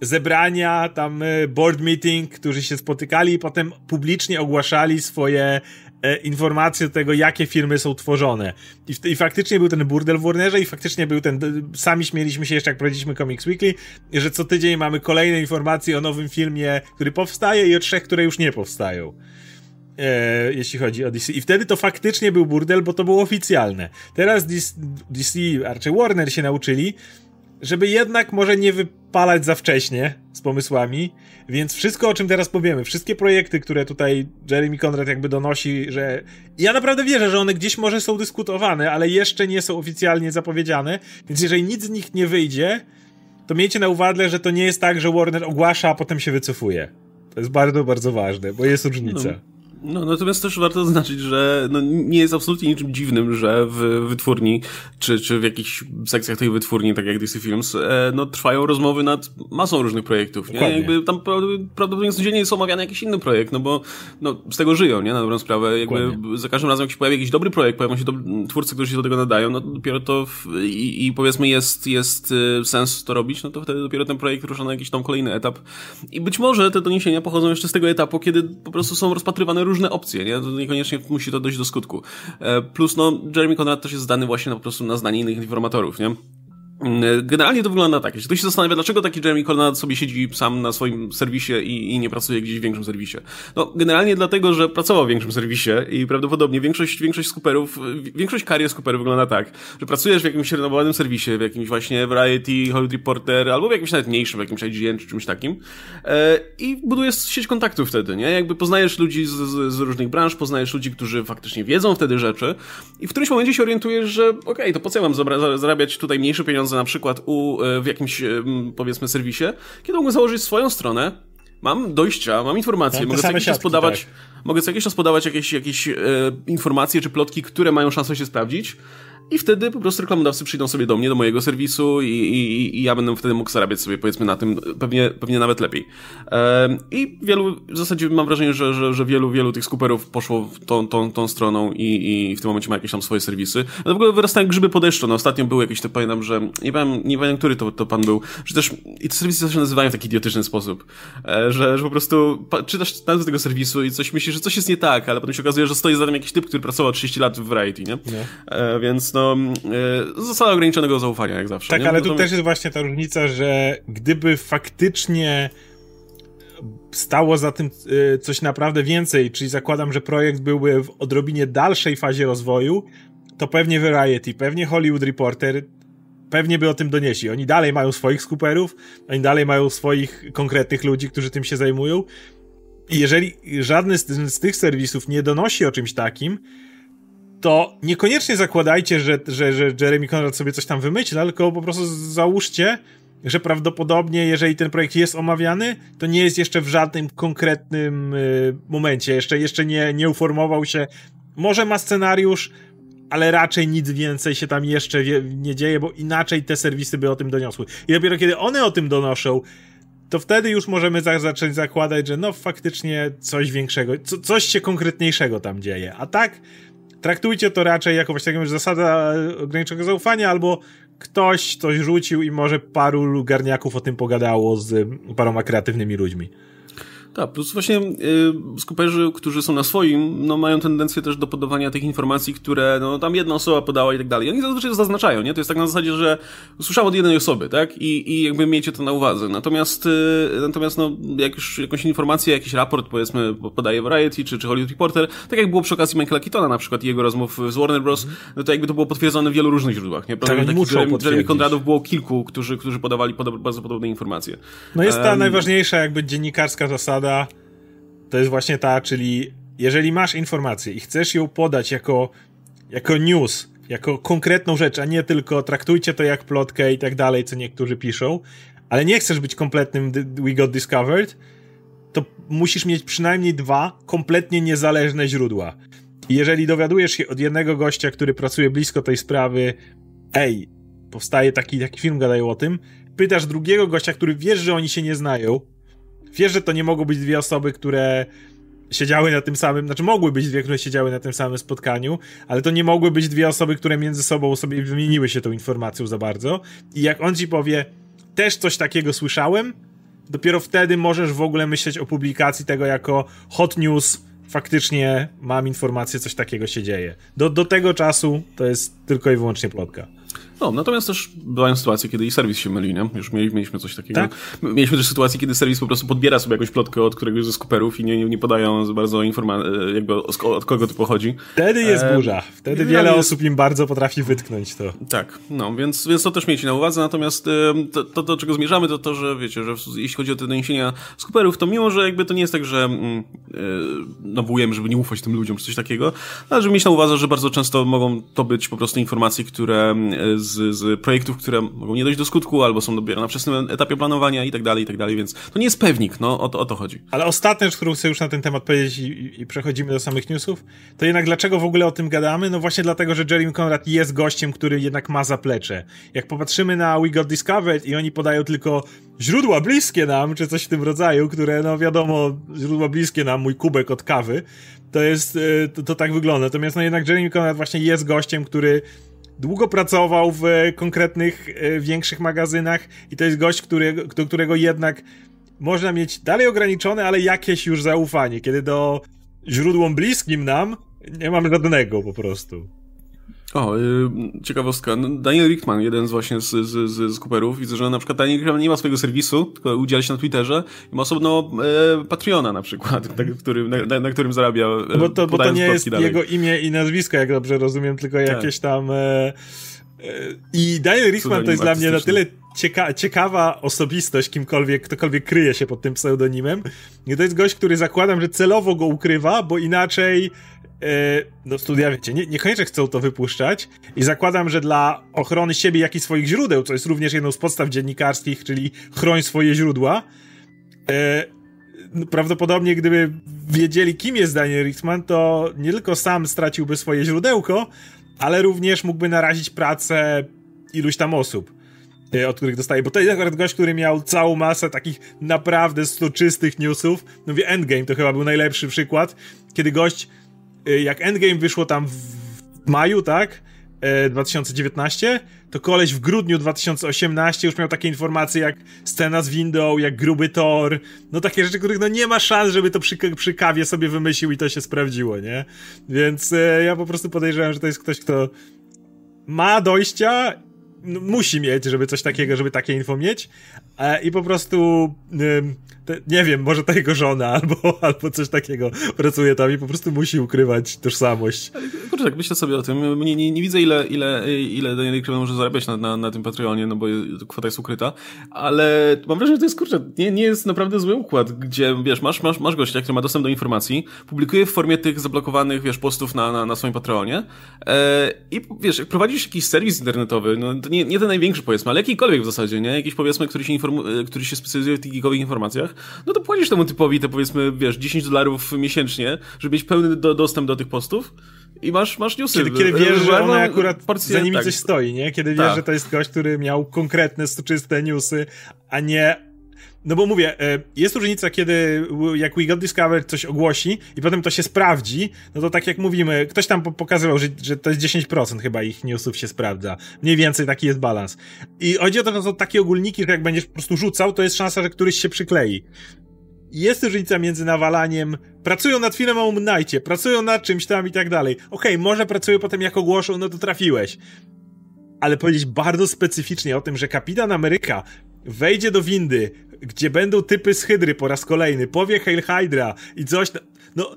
zebrania, tam e, board meeting, którzy się spotykali i potem publicznie ogłaszali swoje e, informacje do tego, jakie firmy są tworzone. I, I, faktycznie był ten burdel w Warnerze i faktycznie był ten, sami śmieliśmy się jeszcze jak prowadziliśmy Comics Weekly, że co tydzień mamy kolejne informacje o nowym filmie, który powstaje i o trzech, które już nie powstają. E, jeśli chodzi o DC. I wtedy to faktycznie był burdel, bo to było oficjalne. Teraz DC, DC raczej Warner się nauczyli, żeby jednak może nie wypalać za wcześnie z pomysłami, więc wszystko o czym teraz powiemy, wszystkie projekty, które tutaj Jeremy Conrad jakby donosi, że ja naprawdę wierzę, że one gdzieś może są dyskutowane, ale jeszcze nie są oficjalnie zapowiedziane, więc jeżeli nic z nich nie wyjdzie, to miejcie na uwadze, że to nie jest tak, że Warner ogłasza, a potem się wycofuje. To jest bardzo, bardzo ważne, bo jest różnica. No. No, natomiast też warto zaznaczyć, że no, nie jest absolutnie niczym dziwnym, że w wytwórni, czy, czy w jakichś sekcjach tej wytwórni, tak jak DC Films, e, no, trwają rozmowy nad masą różnych projektów, nie? Jakby tam prawdopodobnie codziennie jest omawiany jakiś inny projekt, no bo no, z tego żyją, nie? Na dobrą sprawę. Jakby Dokładnie. za każdym razem, jak się pojawi jakiś dobry projekt, pojawią się twórcy, którzy się do tego nadają, no dopiero to w, i, i, powiedzmy jest, jest y, sens to robić, no to wtedy dopiero ten projekt rusza na jakiś tam kolejny etap. I być może te doniesienia pochodzą jeszcze z tego etapu, kiedy po prostu są rozpatrywane różne opcje, nie? To niekoniecznie musi to dojść do skutku. E, plus, no, Jeremy Conrad też jest zdany właśnie na, po prostu na zdanie innych informatorów, nie? Generalnie to wygląda tak. Jeśli ktoś się zastanawia, dlaczego taki Jeremy Conrad sobie siedzi sam na swoim serwisie i, i, nie pracuje gdzieś w większym serwisie. No, generalnie dlatego, że pracował w większym serwisie i prawdopodobnie większość, większość skuperów, większość karier skuperów wygląda tak, że pracujesz w jakimś renomowanym serwisie, w jakimś właśnie Variety, Hollywood Reporter, albo w jakimś nawet mniejszym, w jakimś IGN czy czymś takim e, i budujesz sieć kontaktów wtedy, nie? Jakby poznajesz ludzi z, z, z, różnych branż, poznajesz ludzi, którzy faktycznie wiedzą wtedy rzeczy i w którymś momencie się orientujesz, że okej, okay, to po co ja mam zarabiać tutaj mniejsze pieniądze pieniądze na przykład u, e, w jakimś, e, powiedzmy, serwisie, kiedy mogę założyć swoją stronę, mam dojścia, mam informacje, tak, mogę co jakiś czas podawać, tak. mogę co jakiś czas podawać jakieś, jakieś e, informacje czy plotki, które mają szansę się sprawdzić i wtedy po prostu reklamodawcy przyjdą sobie do mnie, do mojego serwisu i, i, i ja będę wtedy mógł zarabiać sobie powiedzmy na tym pewnie, pewnie nawet lepiej. I wielu, w zasadzie mam wrażenie, że, że, że wielu, wielu tych skuperów poszło tą, tą, tą stroną i, i w tym momencie ma jakieś tam swoje serwisy. No w ogóle wyrastają grzyby po deszczu. No ostatnio był jakiś, to pamiętam, że nie pamiętam, nie pamiętam który to, to pan był, że też i te serwisy się nazywają w taki idiotyczny sposób, e, że, że po prostu czytasz nazwę tego serwisu i coś myślisz, że coś jest nie tak, ale potem się okazuje, że stoi za tym jakiś typ, który pracował 30 lat w Variety, nie? nie. E, więc no, e, zasada ograniczonego zaufania, jak zawsze. Tak, nie? ale tu też jest właśnie ta różnica, że gdyby faktycznie stało za tym e, coś naprawdę więcej, czyli zakładam, że projekt byłby w odrobinie dalszej fazie rozwoju, to pewnie Variety, pewnie Hollywood Reporter pewnie by o tym donieśli. Oni dalej mają swoich skuperów, oni dalej mają swoich konkretnych ludzi, którzy tym się zajmują. I jeżeli żadny z, z tych serwisów nie donosi o czymś takim, to niekoniecznie zakładajcie, że, że, że Jeremy Conrad sobie coś tam wymyśla, tylko po prostu załóżcie, że prawdopodobnie, jeżeli ten projekt jest omawiany, to nie jest jeszcze w żadnym konkretnym y, momencie, jeszcze, jeszcze nie, nie uformował się. Może ma scenariusz, ale raczej nic więcej się tam jeszcze wie, nie dzieje, bo inaczej te serwisy by o tym doniosły. I dopiero kiedy one o tym donoszą, to wtedy już możemy za zacząć zakładać, że no faktycznie coś większego, co, coś się konkretniejszego tam dzieje. A tak traktujcie to raczej jako właśnie taką zasada ograniczonego zaufania, albo ktoś coś rzucił i może paru garniaków o tym pogadało z paroma kreatywnymi ludźmi. Tak, plus właśnie y, skuperzy, którzy są na swoim, no mają tendencję też do podawania tych informacji, które no tam jedna osoba podała i tak dalej. Oni zazwyczaj zaznaczają, nie? To jest tak na zasadzie, że usłyszałem od jednej osoby, tak? I, i jakby miejcie to na uwadze. Natomiast, y, natomiast no, jak już jakąś informację, jakiś raport, powiedzmy, podaje Variety czy, czy Hollywood Reporter, tak jak było przy okazji Michaela Keatona na przykład i jego rozmów z Warner Bros., no to jakby to było potwierdzone w wielu różnych źródłach, nie? Prawda, tak, takich Jeremy Konradów było kilku, którzy, którzy podawali podob, bardzo podobne informacje. No jest ta um, najważniejsza jakby dziennikarska zasada, to jest właśnie ta, czyli jeżeli masz informację i chcesz ją podać jako, jako news, jako konkretną rzecz, a nie tylko traktujcie to jak plotkę i tak dalej, co niektórzy piszą, ale nie chcesz być kompletnym We Got Discovered, to musisz mieć przynajmniej dwa kompletnie niezależne źródła. I jeżeli dowiadujesz się od jednego gościa, który pracuje blisko tej sprawy, ej, powstaje taki, taki film, gadają o tym, pytasz drugiego gościa, który wiesz, że oni się nie znają, wiesz, że to nie mogą być dwie osoby, które siedziały na tym samym, znaczy mogły być dwie, które siedziały na tym samym spotkaniu, ale to nie mogły być dwie osoby, które między sobą sobie wymieniły się tą informacją za bardzo. I jak on ci powie, też coś takiego słyszałem, dopiero wtedy możesz w ogóle myśleć o publikacji tego jako hot news, faktycznie mam informację, coś takiego się dzieje. Do, do tego czasu to jest tylko i wyłącznie plotka. No, natomiast też bywają sytuacje, kiedy i serwis się myli, nie? Już mieliśmy coś takiego. Tak? Mieliśmy też sytuację, kiedy serwis po prostu podbiera sobie jakąś plotkę od któregoś ze skuperów i nie, nie podają za bardzo informacji, jakby od kogo to pochodzi. Wtedy jest e... burza. Wtedy no, wiele osób im bardzo potrafi wytknąć to. Tak, no, więc, więc to też miejcie na uwadze, natomiast to, to, do czego zmierzamy, to to, że wiecie, że jeśli chodzi o te doniesienia skuperów, to mimo, że jakby to nie jest tak, że mm, nawołujemy, żeby nie ufać tym ludziom, czy coś takiego, ale żeby mieć na uwadze, że bardzo często mogą to być po prostu informacje, które z, z projektów, które mogą nie dojść do skutku, albo są dopiero na wczesnym etapie planowania i tak dalej, i tak dalej, więc to nie jest pewnik, no o to, o to chodzi. Ale ostatnia rzecz, którą chcę już na ten temat powiedzieć i, i przechodzimy do samych newsów, to jednak dlaczego w ogóle o tym gadamy? No właśnie dlatego, że Jeremy Conrad jest gościem, który jednak ma zaplecze. Jak popatrzymy na We Got Discovered i oni podają tylko źródła bliskie nam, czy coś w tym rodzaju, które, no wiadomo, źródła bliskie nam, mój kubek od kawy, to jest, e, to, to tak wygląda. Natomiast no jednak Jeremy Conrad właśnie jest gościem, który długo pracował w konkretnych, e, większych magazynach i to jest gość, który, do którego jednak można mieć dalej ograniczone, ale jakieś już zaufanie, kiedy do źródłom bliskim nam nie mamy żadnego po prostu. O, yy, ciekawostka. No, Daniel Richtman, jeden z właśnie z, z, z, z Cooperów, widzę, że na przykład Daniel Richtman nie ma swojego serwisu, tylko udziela się na Twitterze i ma osobno e, Patreona na przykład, tak, który, na, na, którym zarabia e, Bo to, bo to nie jest dalej. jego imię i nazwisko, jak dobrze rozumiem, tylko tak. jakieś tam... E, e, I Daniel Richtman to jest dla mnie na tyle cieka ciekawa osobistość, kimkolwiek, ktokolwiek kryje się pod tym pseudonimem. I to jest gość, który zakładam, że celowo go ukrywa, bo inaczej no studia, wiecie, nie, niekoniecznie chcą to wypuszczać i zakładam, że dla ochrony siebie, jak i swoich źródeł, co jest również jedną z podstaw dziennikarskich, czyli chroń swoje źródła, e, no, prawdopodobnie gdyby wiedzieli, kim jest Daniel Richtman, to nie tylko sam straciłby swoje źródełko, ale również mógłby narazić pracę iluś tam osób e, od których dostaje, bo to jest akurat gość, który miał całą masę takich naprawdę stoczystych newsów. No wie, Endgame to chyba był najlepszy przykład, kiedy gość jak Endgame wyszło tam w maju, tak? 2019, e, to koleś w grudniu 2018 już miał takie informacje jak scena z windą, jak gruby Thor, no takie rzeczy, których no nie ma szans, żeby to przy, przy kawie sobie wymyślił i to się sprawdziło, nie? Więc e, ja po prostu podejrzewam, że to jest ktoś, kto ma dojścia, no, musi mieć, żeby coś takiego, żeby takie info mieć e, i po prostu nie wiem, może ta jego żona albo, albo coś takiego pracuje tam i po prostu musi ukrywać tożsamość. Kurczę, tak myślę sobie o tym, nie, nie, nie widzę ile, ile, ile Daniel Craven może zarabiać na, na, na tym Patreonie, no bo kwota jest ukryta, ale mam wrażenie, że to jest, kurczę, nie, nie jest naprawdę zły układ, gdzie, wiesz, masz, masz, masz gościa, który ma dostęp do informacji, publikuje w formie tych zablokowanych, wiesz, postów na, na, na swoim Patreonie e, i, wiesz, jak prowadzisz jakiś serwis internetowy, no to nie, nie ten największy, powiedzmy, ale jakikolwiek w zasadzie, nie? Jakiś, powiedzmy, który się, informu- który się specjalizuje w tych geekowych informacjach, no to płacisz temu typowi te powiedzmy, wiesz, 10 dolarów miesięcznie, żeby mieć pełny do, dostęp do tych postów i masz, masz newsy. Kiedy, kiedy wiesz, że ona akurat porcję, za nimi tak. coś stoi, nie? Kiedy wiesz, tak. że to jest gość, który miał konkretne, soczyste newsy, a nie no bo mówię, e, jest różnica, kiedy jak We Got Discovered coś ogłosi i potem to się sprawdzi, no to tak jak mówimy, ktoś tam pokazywał, że, że to jest 10% chyba ich newsów się sprawdza. Mniej więcej taki jest balans. I chodzi o to, że są takie ogólniki, że jak będziesz po prostu rzucał, to jest szansa, że któryś się przyklei. jest różnica między nawalaniem, pracują nad filmem o Moon pracują nad czymś tam i tak dalej. Okej, okay, może pracują potem jak ogłoszą, no to trafiłeś. Ale powiedzieć bardzo specyficznie o tym, że Kapitan Ameryka wejdzie do windy, gdzie będą typy z Hydry po raz kolejny, powie Hail Hydra i coś, no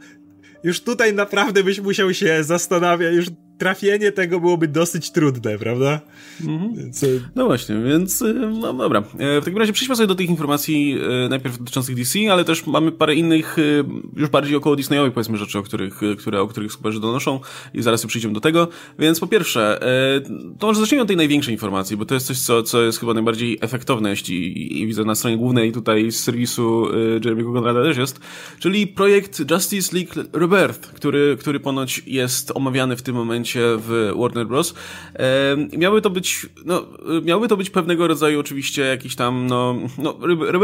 już tutaj naprawdę byś musiał się zastanawiać, już trafienie tego byłoby dosyć trudne, prawda? Mhm. Więc... No właśnie, więc y, no dobra. E, w takim razie przejdźmy sobie do tych informacji e, najpierw dotyczących DC, ale też mamy parę innych y, już bardziej około Disneyowych powiedzmy rzeczy, o których, które, o których superzy donoszą i zaraz przyjdziemy do tego. Więc po pierwsze, e, to może zacznijmy od tej największej informacji, bo to jest coś, co, co jest chyba najbardziej efektowne, jeśli i widzę na stronie głównej tutaj z serwisu Jeremy'ego Conrada też jest, czyli projekt Justice League Rebirth, który, który ponoć jest omawiany w tym momencie momencie w Warner Bros. E, miały to być, no, miały to być pewnego rodzaju oczywiście jakiś tam, no, no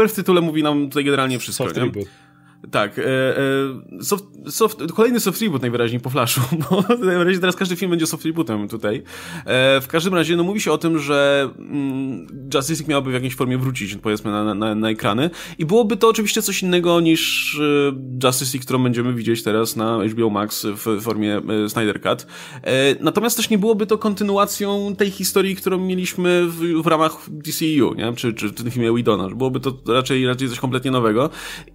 w tytule mówi nam tutaj generalnie wszystko, Soft nie? Tak. E, e, soft, soft, kolejny soft reboot najwyraźniej po Flashu, bo najwyraźniej teraz każdy film będzie soft rebootem tutaj. E, w każdym razie, no mówi się o tym, że mm, Justice League miałaby w jakiejś formie wrócić, powiedzmy, na, na, na ekrany i byłoby to oczywiście coś innego niż e, Justice League, którą będziemy widzieć teraz na HBO Max w formie e, Snyder Cut. E, natomiast też nie byłoby to kontynuacją tej historii, którą mieliśmy w, w ramach DCU, nie? Czy, czy w tym filmie Widona. Byłoby to raczej, raczej coś kompletnie nowego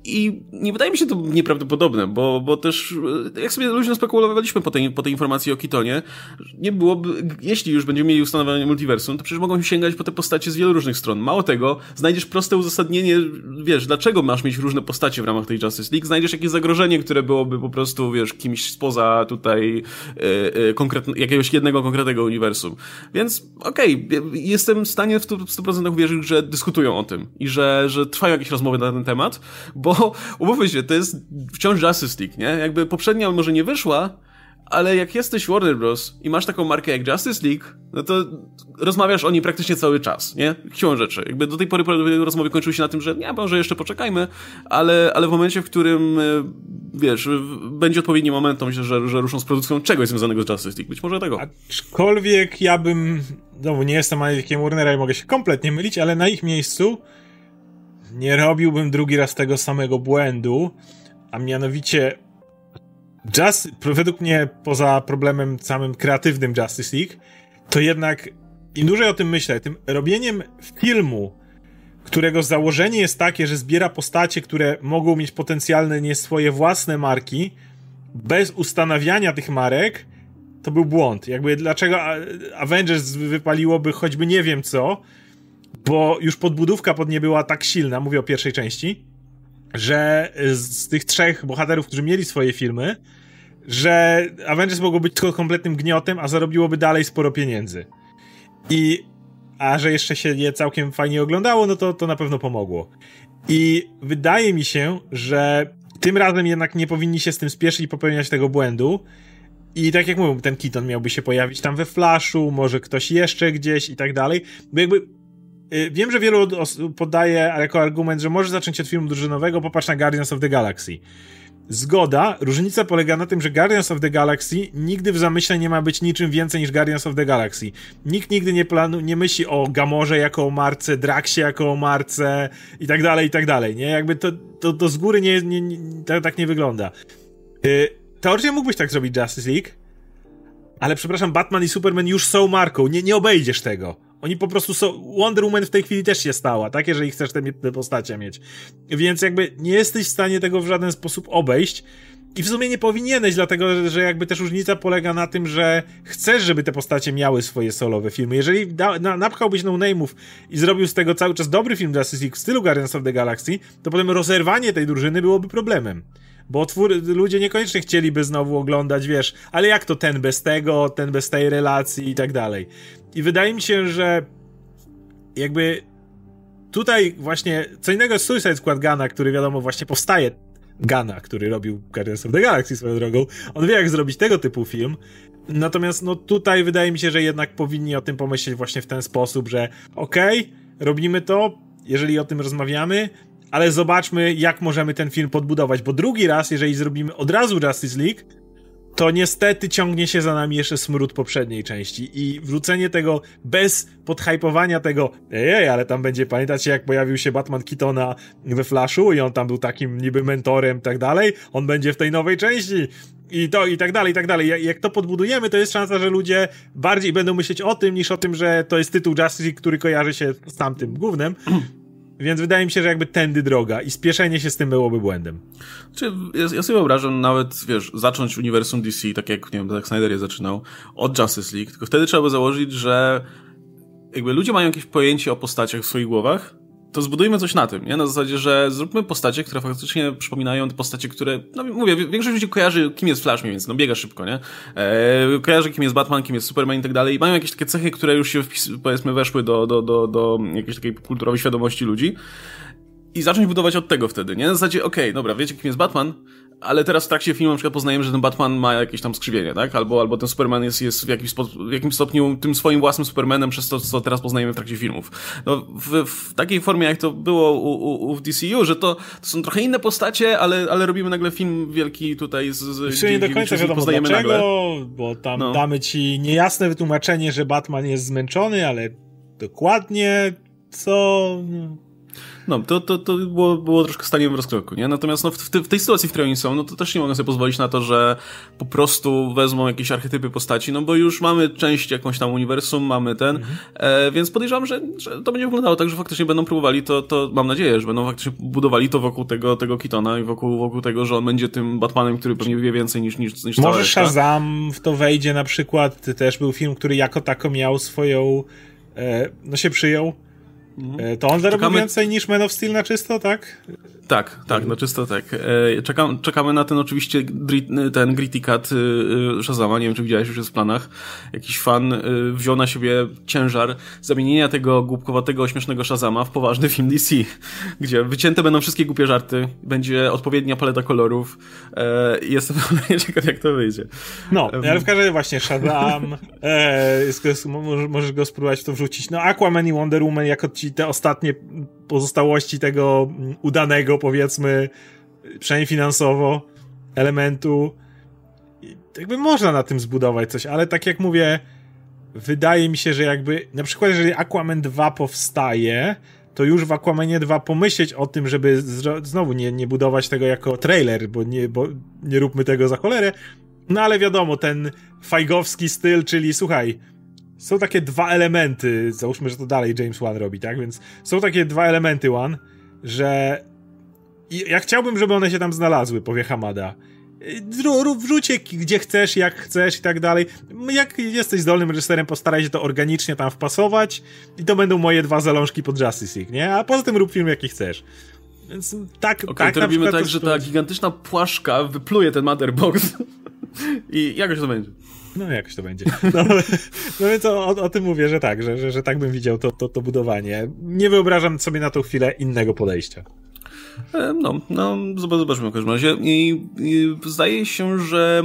i nie wydaje mi się to nieprawdopodobne, bo, bo też, jak sobie luźno spekulowaliśmy po tej, po tej informacji o Kitonie, nie byłoby, jeśli już będziemy mieli ustanowienie multiversum, to przecież mogą sięgać po te postacie z wielu różnych stron. Mało tego, znajdziesz proste uzasadnienie, wiesz, dlaczego masz mieć różne postacie w ramach tej Justice League, znajdziesz jakieś zagrożenie, które byłoby po prostu, wiesz, kimś spoza tutaj e, e, jakiegoś jednego konkretnego uniwersum. Więc okej, okay, jestem w stanie w 100% uwierzyć, że dyskutują o tym i że, że trwają jakieś rozmowy na ten temat, bo umówmy się, to jest wciąż Justice League, nie? Jakby poprzednia może nie wyszła, ale jak jesteś Warner Bros. i masz taką markę jak Justice League, no to rozmawiasz o niej praktycznie cały czas, nie? Siłą rzeczy. Jakby do tej pory rozmowy kończyły się na tym, że nie, może jeszcze poczekajmy, ale, ale w momencie, w którym, e, wiesz, będzie odpowiedni moment, myślę, że, że ruszą z produkcją czegoś związanego z Justice League. Być może tego. Aczkolwiek ja bym, no nie jestem analitykiem Warnera i mogę się kompletnie mylić, ale na ich miejscu nie robiłbym drugi raz tego samego błędu, a mianowicie Just, według mnie, poza problemem samym kreatywnym Justice League, to jednak im dłużej o tym myślę, tym robieniem filmu, którego założenie jest takie, że zbiera postacie, które mogą mieć potencjalne nie swoje własne marki, bez ustanawiania tych marek, to był błąd. Jakby dlaczego Avengers wypaliłoby choćby nie wiem co, bo już podbudówka pod nie była tak silna, mówię o pierwszej części, że z tych trzech bohaterów, którzy mieli swoje filmy, że Avengers mogło być tylko kompletnym gniotem, a zarobiłoby dalej sporo pieniędzy. I a że jeszcze się je całkiem fajnie oglądało, no to to na pewno pomogło. I wydaje mi się, że tym razem jednak nie powinni się z tym spieszyć i popełniać tego błędu. I tak jak mówię, ten Keaton miałby się pojawić tam we Flashu, może ktoś jeszcze gdzieś i tak dalej. Bo jakby wiem, że wielu podaje jako argument, że możesz zacząć od filmu drużynowego, popatrz na Guardians of the Galaxy. Zgoda, różnica polega na tym, że Guardians of the Galaxy nigdy w zamyśle nie ma być niczym więcej niż Guardians of the Galaxy. Nikt nigdy nie, planu, nie myśli o Gamorze jako o marce, Draxie jako o marce i tak dalej, i tak dalej, nie? Jakby to, to, to z góry nie, nie, nie tak, tak, nie wygląda. Yy, teoretycznie mógłbyś tak zrobić Justice League, ale przepraszam, Batman i Superman już są marką, nie, nie obejdziesz tego. Oni po prostu są. Wonder Woman w tej chwili też się stała, tak? Jeżeli chcesz te, te postacie mieć. Więc jakby nie jesteś w stanie tego w żaden sposób obejść. I w sumie nie powinieneś, dlatego że jakby też różnica polega na tym, że chcesz, żeby te postacie miały swoje solowe filmy. Jeżeli da, na, napchałbyś no name'ów i zrobił z tego cały czas dobry film Justice League w stylu Guardians of the Galaxy, to potem rozerwanie tej drużyny byłoby problemem. Bo twór, ludzie niekoniecznie chcieliby znowu oglądać, wiesz, ale jak to ten bez tego, ten bez tej relacji i tak dalej. I wydaje mi się, że jakby tutaj właśnie co innego jest Suicide Squad Gana, który wiadomo właśnie powstaje Gana, który robił Guardians of the Galaxy swoją drogą. On wie jak zrobić tego typu film. Natomiast no tutaj wydaje mi się, że jednak powinni o tym pomyśleć właśnie w ten sposób, że okej, okay, robimy to, jeżeli o tym rozmawiamy, ale zobaczmy jak możemy ten film podbudować, bo drugi raz, jeżeli zrobimy od razu Justice League, to niestety ciągnie się za nami jeszcze smród poprzedniej części i wrócenie tego bez podhypowania tego ej, ale tam będzie, pamiętacie jak pojawił się Batman Keatona we Flashu i on tam był takim niby mentorem tak dalej, on będzie w tej nowej części i to, i tak dalej, i tak dalej. Jak to podbudujemy, to jest szansa, że ludzie bardziej będą myśleć o tym, niż o tym, że to jest tytuł Justice który kojarzy się z tamtym głównym. Więc wydaje mi się, że jakby tędy droga i spieszenie się z tym byłoby błędem. Znaczy, ja, ja sobie wyobrażam nawet, wiesz, zacząć uniwersum DC, tak jak, nie wiem, tak Snyder je zaczynał, od Justice League, tylko wtedy trzeba by założyć, że jakby ludzie mają jakieś pojęcie o postaciach w swoich głowach, to zbudujmy coś na tym, nie? Na zasadzie, że zróbmy postacie, które faktycznie przypominają te postacie, które, no mówię, większość ludzi kojarzy, kim jest Flash więcej, no biega szybko, nie? E, kojarzy, kim jest Batman, kim jest Superman i tak dalej. I mają jakieś takie cechy, które już się, powiedzmy, weszły do, do, do, do jakiejś takiej kulturowej świadomości ludzi. I zacząć budować od tego wtedy, nie? Na zasadzie, okej, okay, dobra, wiecie, kim jest Batman, ale teraz w trakcie filmu na przykład poznajemy, że ten Batman ma jakieś tam skrzywienie, tak? Albo, albo ten Superman jest, jest w, jakimś w jakimś stopniu tym swoim własnym Supermanem przez to, co teraz poznajemy w trakcie filmów. No, w, w takiej formie, jak to było u, u, u w DCU, że to, to są trochę inne postacie, ale, ale robimy nagle film wielki tutaj z... z Jeszcze nie do końca wiadomo dlaczego, nagle. bo tam no. damy ci niejasne wytłumaczenie, że Batman jest zmęczony, ale dokładnie co... No, to, to, to było, było troszkę staniem w rozkroku, nie? Natomiast no, w, w, tej sytuacji, w której oni są, no to też nie mogą sobie pozwolić na to, że po prostu wezmą jakieś archetypy postaci, no bo już mamy część jakąś tam uniwersum, mamy ten, mhm. e, więc podejrzewam, że, że to będzie wyglądało tak, że faktycznie będą próbowali to, to mam nadzieję, że będą faktycznie budowali to wokół tego, tego Kitona i wokół, wokół tego, że on będzie tym Batmanem, który pewnie wie więcej niż, niż, niż Może Shazam w to wejdzie na przykład, też był film, który jako tako miał swoją, e, no się przyjął, Mhm. To on zarobił Czekamy... więcej niż Man of Steel na czysto, tak? Tak, tak, no czysto tak. E, czekam, czekamy na ten oczywiście ten Gritty y, y, Shazama, nie wiem czy widziałeś, już jest w planach. Jakiś fan wziął na siebie ciężar zamienienia tego głupkowatego, śmiesznego Shazama w poważny film DC, gdzie wycięte będą wszystkie głupie żarty, będzie odpowiednia paleta kolorów. E, jestem ciekaw jak to wyjdzie. No, ale w każdym razie właśnie Shazam, e, możesz go spróbować w to wrzucić. No Aquaman i Wonder Woman jako ci te ostatnie pozostałości tego udanego, powiedzmy, przynajmniej finansowo, elementu. Jakby można na tym zbudować coś, ale tak jak mówię, wydaje mi się, że jakby, na przykład jeżeli Aquaman 2 powstaje, to już w Aquamanie 2 pomyśleć o tym, żeby znowu nie, nie budować tego jako trailer, bo nie, bo nie róbmy tego za cholerę, no ale wiadomo, ten fajgowski styl, czyli słuchaj, są takie dwa elementy, załóżmy, że to dalej James Wan robi, tak? Więc są takie dwa elementy Wan, że ja chciałbym, żeby one się tam znalazły, powie Hamada. Wrzuć je gdzie chcesz, jak chcesz i tak dalej. Jak jesteś zdolnym reżyserem, postaraj się to organicznie tam wpasować i to będą moje dwa zalążki pod Justice League, nie? A poza tym rób film, jaki chcesz. Więc tak, okay, tak to robimy tak, że ta gigantyczna płaszka wypluje ten Motherbox i jakoś to będzie. No jakoś to będzie. No, no więc o, o, tym mówię, że tak, że, że, że tak bym widział to, to, to budowanie. Nie wyobrażam sobie na tą chwilę innego podejścia. E, no, no, zobaczymy w każdym razie. I, I, zdaje się, że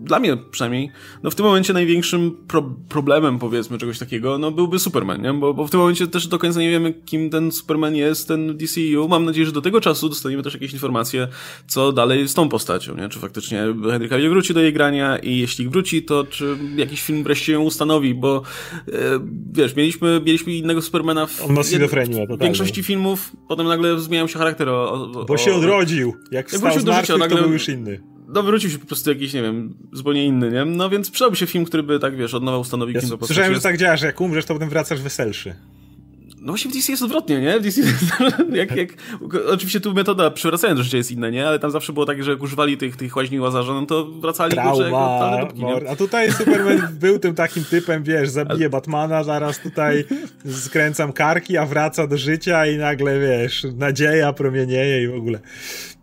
dla mnie przynajmniej, no w tym momencie największym pro problemem, powiedzmy, czegoś takiego, no byłby Superman, nie? Bo, bo w tym momencie też do końca nie wiemy, kim ten Superman jest, ten DCU. Mam nadzieję, że do tego czasu dostaniemy też jakieś informacje, co dalej z tą postacią, nie? Czy faktycznie Henry Cavill wróci do jej grania i jeśli wróci, to czy jakiś film wreszcie ją ustanowi, bo e, wiesz, mieliśmy, mieliśmy innego Supermana w, On w większości filmów, potem nagle zmieniał się charakter o, o, Bo się odrodził. Jak wstał jak z martwych, nagle... to był już inny. No wrócił się po prostu jakiś, nie wiem, zupełnie inny, nie? No więc przydałby się film, który by tak, wiesz, od nowa ustanowił ja kim Słyszałem, że tak działa, że jak umrzesz, to potem wracasz weselszy. No właśnie w DC jest odwrotnie, nie? W DC jak, jak, oczywiście tu metoda przywracania do życia jest inna, nie? Ale tam zawsze było tak, że jak używali tych, tych łaźni łazarza, no to wracali Trauma, kurczę, nie? A tutaj Superman był tym takim typem, wiesz, zabije Batmana, zaraz tutaj skręcam karki, a wraca do życia i nagle, wiesz, nadzieja promienieje i w ogóle.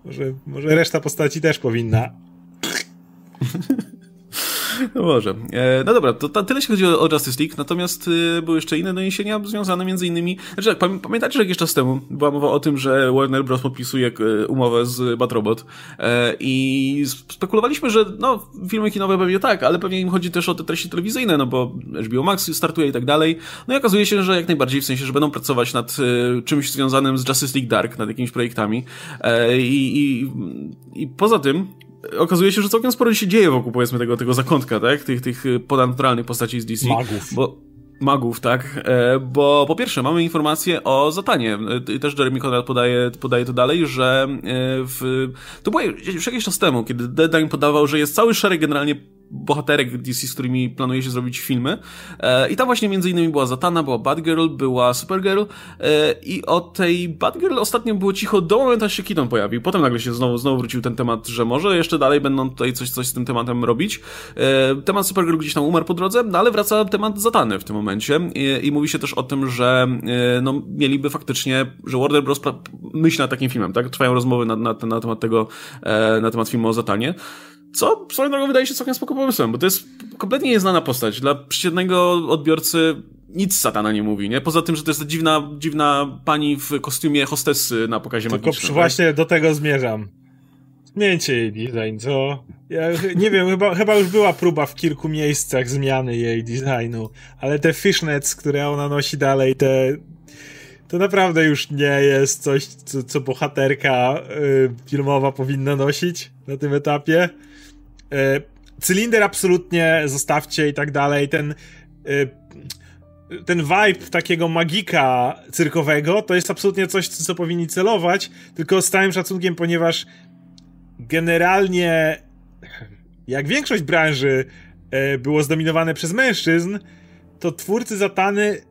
Może, może reszta postaci też powinna no może. E, no dobra, to, tyle jeśli chodzi o, o Justice League, natomiast y, były jeszcze inne doniesienia związane między innymi, znaczy tak, pamiętacie, że jakiś czas temu była mowa o tym, że Warner Bros. podpisuje e, umowę z Bad Robot e, i spekulowaliśmy, że no, filmy kinowe pewnie tak, ale pewnie im chodzi też o te treści telewizyjne, no bo HBO Max startuje i tak dalej. No i okazuje się, że jak najbardziej, w sensie, że będą pracować nad czymś związanym z Justice League Dark, nad jakimiś projektami i, i, i poza tym okazuje się, że całkiem sporo się dzieje wokół, powiedzmy, tego, tego zakątka, tak? Tych, tych ponadnaturalnych postaci z DC. Magów. Bo, magów, tak, e, bo po pierwsze mamy informację o Zatanie. E, też Jeremy Conrad podaje, podaje to dalej, że e, w, to było już jakiś czas temu, kiedy Deadline podawał, że jest cały szereg generalnie bohaterek DC, z którymi planuje się zrobić filmy. E, I tam właśnie między innymi była Zatana, była Batgirl, była Supergirl e, i o tej Batgirl ostatnio było cicho do momentu, aż się Keaton pojawił. Potem nagle się znowu, znowu wrócił ten temat, że może jeszcze dalej będą tutaj coś, coś z tym tematem robić. E, temat Supergirl gdzieś tam umarł po drodze, no ale wraca temat Zatany w tym momencie i, i mówi się też o tym, że no, mieliby faktycznie, że Warner Bros. myśli nad takim filmem, tak? Trwają rozmowy na, na, na temat tego, na temat filmu o Zatanie. Co swoją drogą wydaje się całkiem spoko pomysłem, bo to jest kompletnie nieznana postać. Dla przeciętnego odbiorcy nic satana nie mówi, nie? Poza tym, że to jest dziwna, dziwna pani w kostiumie hostessy na pokazie Tylko magicznym. Tylko właśnie tak? do tego zmierzam. Zmieńcie jej design, co? Ja nie wiem, chyba, chyba już była próba w kilku miejscach zmiany jej designu, ale te fishnets, które ona nosi dalej, te to naprawdę już nie jest coś, co, co bohaterka y, filmowa powinna nosić na tym etapie. E, cylinder absolutnie zostawcie i tak dalej. Ten e, ten vibe takiego magika cyrkowego to jest absolutnie coś, co powinni celować, tylko z całym szacunkiem, ponieważ generalnie jak większość branży e, było zdominowane przez mężczyzn, to twórcy Zatany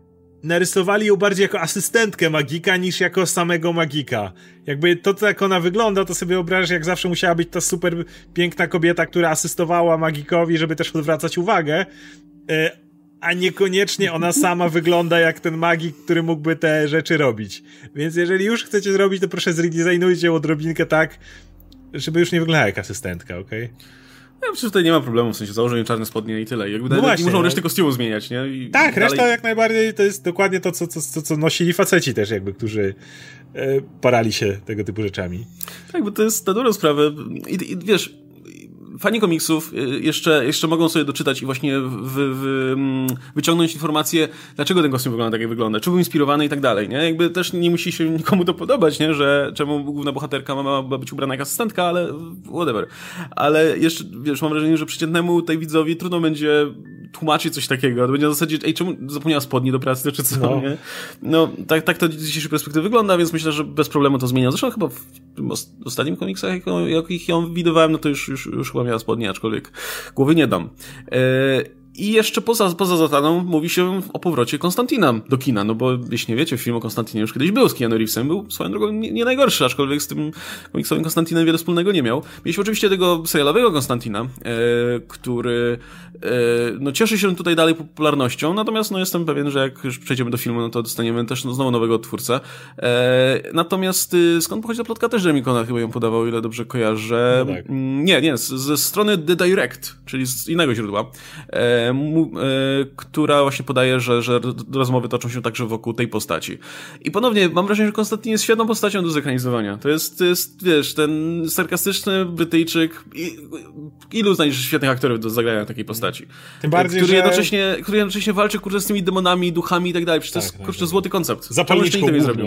narysowali ją bardziej jako asystentkę magika niż jako samego magika. Jakby to, jak ona wygląda, to sobie wyobrażasz, jak zawsze musiała być ta super piękna kobieta, która asystowała magikowi, żeby też odwracać uwagę. E, a niekoniecznie ona sama wygląda jak ten magik, który mógłby te rzeczy robić. Więc jeżeli już chcecie zrobić, to proszę zredesignujcie ją odrobinkę tak, żeby już nie wyglądała jak asystentka, okej? Okay? Ja myślę, że tutaj nie ma problemu, w sensie założenie czarne spodnie i tyle. Jakby no właśnie, nie muszą no. reszty kostiumu zmieniać, nie? I tak, dalej... reszta jak najbardziej to jest dokładnie to, co, co, co nosili faceci też jakby, którzy e, parali się tego typu rzeczami. Tak, bo to jest na dobrą sprawę i, i wiesz, fani komiksów y, jeszcze, jeszcze mogą sobie doczytać i właśnie w, w, mm, wyciągnąć informacje, dlaczego ten kostium wygląda tak, jak wygląda, czy był inspirowany i tak dalej, nie? Jakby też nie musi się nikomu to podobać, nie? Że czemu główna bohaterka ma, ma być ubrana jak asystentka, ale whatever. Ale jeszcze, wiesz, mam wrażenie, że przeciętnemu tej widzowi trudno będzie tłumaczyć coś takiego. To będzie w zasadzie, ej, czemu zapomniała spodni do pracy, czy co, no. nie? No, tak, tak to z dzisiejszej perspektywy wygląda, więc myślę, że bez problemu to zmienia. Zresztą chyba w ostatnim komiksach, jak, ich ją widywałem, no to już, już, już chyba miała spodnie, aczkolwiek głowy nie dam. Eee, i jeszcze poza, poza Zataną mówi się o powrocie Konstantina do kina, no bo jeśli nie wiecie, film o Konstantinie już kiedyś był z Keanu Reevesem, był swoją drogą nie, nie najgorszy, aczkolwiek z tym komiksowym Konstantinem wiele wspólnego nie miał. Mieliśmy oczywiście tego serialowego Konstantina, e, który e, no cieszy się tutaj dalej popularnością, natomiast no jestem pewien, że jak już przejdziemy do filmu, no to dostaniemy też no, znowu nowego twórcę. E, natomiast y, skąd pochodzi ta plotka? Też Jeremy Conrad chyba ją podawał, ile dobrze kojarzę. No tak. Mm, nie, nie, z, ze strony The Direct, czyli z innego źródła. E, która właśnie podaje, że, że rozmowy toczą się także wokół tej postaci. I ponownie mam wrażenie, że Konstantin jest świetną postacią do zekranizowania. To jest, to jest wiesz, ten sarkastyczny Brytyjczyk. Ilu znajdziesz świetnych aktorów do zagrania takiej postaci? Tym bardziej, który, że... jednocześnie, który jednocześnie walczy kurczę, z tymi demonami, duchami i tak dalej. Przecież to jest tak, kurczę, tak. złoty koncept. Zapalniczką nie zrobił.